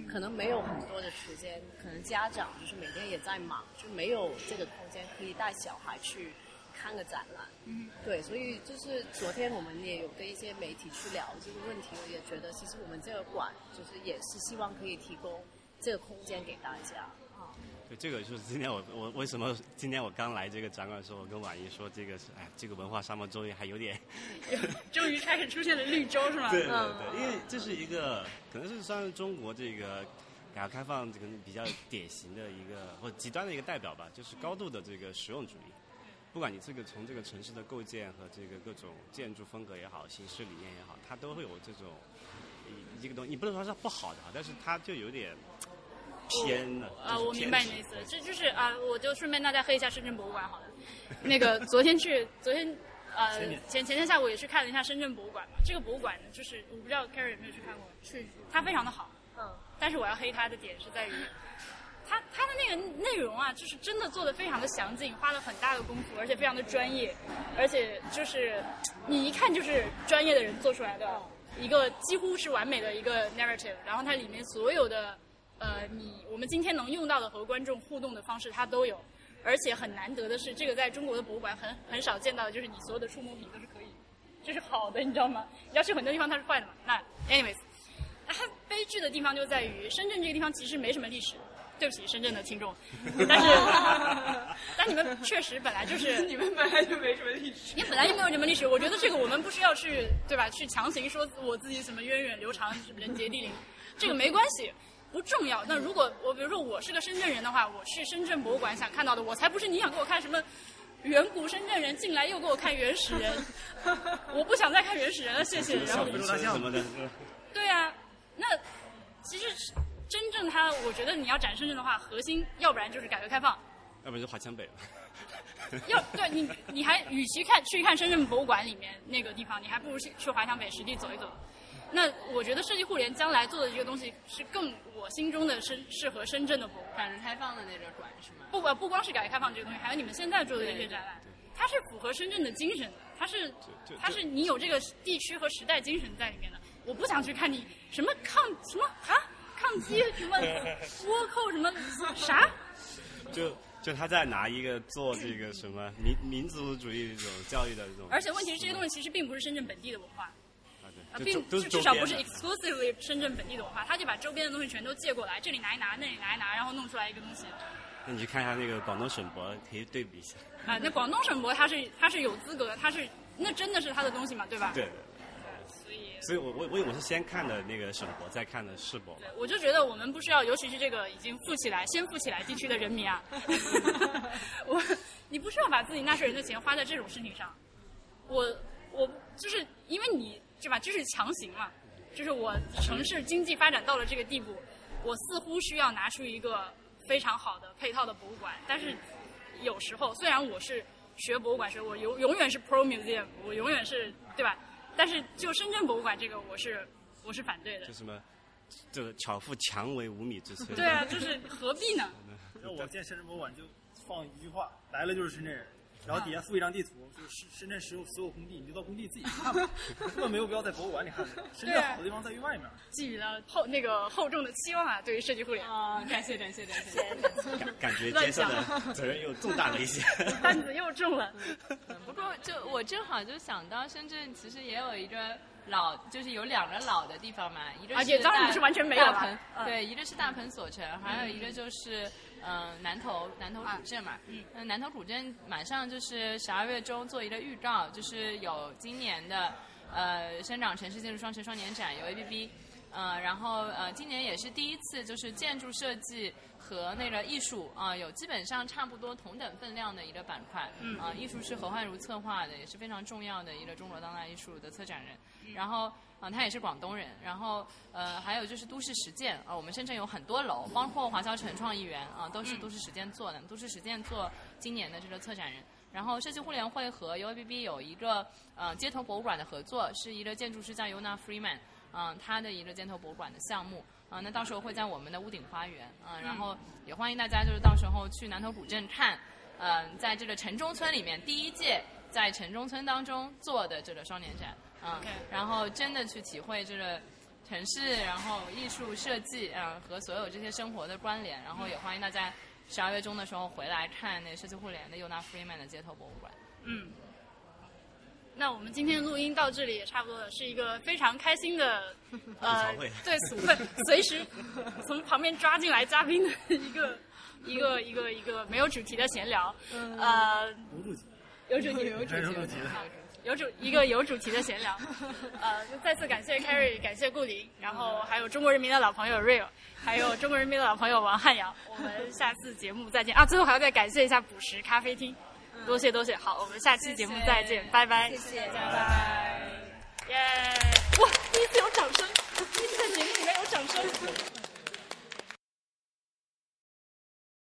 可能没有很多的时间。可能家长就是每天也在忙，就没有这个空间可以带小孩去看个展览。嗯，对，所以就是昨天我们也有跟一些媒体去聊这个问题，我也觉得其实我们这个馆就是也是希望可以提供。这个空间给大家啊！对，这个就是今天我我为什么今天我刚来这个展馆的时候，我跟婉怡说这个是哎，这个文化沙漠终于还有点，终于开始出现了绿洲是吗？对对对，因为这是一个可能是算是中国这个改革开放这个比较典型的一个或极端的一个代表吧，就是高度的这个实用主义。不管你这个从这个城市的构建和这个各种建筑风格也好，形式理念也好，它都会有这种一个东西，你不能说是不好的，但是它就有点。偏了！啊，我明白你的意思，这就是啊，我就顺便大家黑一下深圳博物馆好了。那个昨天去，昨天呃前前天下午也去看了一下深圳博物馆嘛。这个博物馆呢，就是我不知道 Carrie 有没有去看过，去它非常的好。嗯。但是我要黑它的点是在于，它它的那个内容啊，就是真的做的非常的详尽，花了很大的功夫，而且非常的专业，而且就是你一看就是专业的人做出来的一个几乎是完美的一个 narrative，然后它里面所有的。呃，你我们今天能用到的和观众互动的方式，它都有，而且很难得的是，这个在中国的博物馆很很少见到的，就是你所有的触摸屏都是可以，这是好的，你知道吗？你要去很多地方它是坏的嘛。那，anyways，它悲剧的地方就在于深圳这个地方其实没什么历史，对不起深圳的听众，但是，但你们确实本来就是 你们本来就没什么历史，你本来就没有什么历史。我觉得这个我们不需要去对吧？去强行说我自己什么源远流长、人杰地灵，这个没关系。不重要。那如果我比如说我是个深圳人的话，我去深圳博物馆想看到的，我才不是你想给我看什么远古深圳人进来又给我看原始人，我不想再看原始人了，谢谢。然后什么的。对啊，那其实真正它，我觉得你要展深圳的话，核心要不然就是改革开放，要不然就华强北。要对你，你还与其看去看深圳博物馆里面那个地方，你还不如去去华强北实地走一走。那我觉得设计互联将来做的这个东西是更我心中的深适合深圳的博物馆。改革开放的那个馆是吗？不不不光是改革开放这个东西，还有你们现在做的这些展览，它是符合深圳的精神的，它是它是你有这个地区和时代精神在里面的。我不想去看你什么抗什么啊抗击什么倭寇什么 啥，就就他在拿一个做这个什么民民族主义这种教育的这种，而且问题是这些东西其实并不是深圳本地的文化。啊啊，对，就并至少不是 exclusively 深圳本地的文化，他就把周边的东西全都借过来，这里拿一拿，那里拿一拿，然后弄出来一个东西。那你去看一下那个广东省博，可以对比一下。啊，那广东省博他是他是有资格的，他是那真的是他的东西嘛，对吧？对，所以我我我我是先看的那个省博，再看的市博。对，我就觉得我们不需要，尤其是这个已经富起来、先富起来地区的人民啊，我你不需要把自己纳税人的钱花在这种事情上。我我就是因为你对吧，这是强行嘛，就是我城市经济发展到了这个地步，我似乎需要拿出一个非常好的配套的博物馆，但是有时候虽然我是学博物馆学，我永永远是 pro museum，我永远是对吧？但是就深圳博物馆这个，我是我是反对的就。什么，这个巧妇强为无米之炊。对啊，就是何必呢？那我见深圳博物馆就放一句话：来了就是深圳人。然后底下附一张地图，就是深深圳所有所有工地，你就到工地自己看吧，根本没有必要在博物馆里看。深圳好的地方在于外面。寄予了厚那个厚重的期望啊，对于设计互联，啊，感谢感谢感谢。感感觉肩上的责任有重大了一些。担子又重了。不过就我正好就想到深圳其实也有一个老，就是有两个老的地方嘛，一个是而且当然大不是完全没有了对，一个是大盆锁城，还有一个就是嗯、呃南头南头古镇嘛，嗯、南头古镇马上就是十二月中做一个预告，就是有今年的呃生长城市建筑双城双年展有 APP。呃，然后呃，今年也是第一次，就是建筑设计和那个艺术啊、有基本上差不多同等分量的一个板块。嗯。啊、艺术是何焕如策划的，也是非常重要的一个中国当代艺术的策展人。然后啊、他也是广东人。然后呃，还有就是都市实践啊、我们深圳有很多楼，包括华侨城创意园啊、都是都市实践做的。都市实践做今年的这个策展人。然后设计互联会和 UABB 有一个呃街头博物馆的合作，是一个建筑师叫 Yona Freeman。嗯，他的一个街头博物馆的项目，啊、那到时候会在我们的屋顶花园，啊、然后也欢迎大家就是到时候去南头古镇看，嗯、在这个城中村里面第一届在城中村当中做的这个双年展，啊、OK 然后真的去体会这个城市，然后艺术设计啊、和所有这些生活的关联，然后也欢迎大家十二月中的时候回来看那个设计互联的 Yona Freeman 的街头博物馆。嗯。那我们今天录音到这里也差不多了，是一个非常开心的，呃对，俗会随时从旁边抓进来嘉宾的一个 一个一个一个没有主题的闲聊，呃，有主题，有主题，有主题。有主题。的。有主一个有主题的闲聊，呃，再次感谢 Carrie，感谢顾林，然后还有中国人民的老朋友 Real，还有中国人民的老朋友王汉阳，我们下次节目再见。啊！最后还要再感谢一下捕食咖啡厅，多谢多谢，好，我们下期节目再见，拜拜，谢谢，拜拜，耶！哇，第一次有掌声，第一次在节目里面有掌声。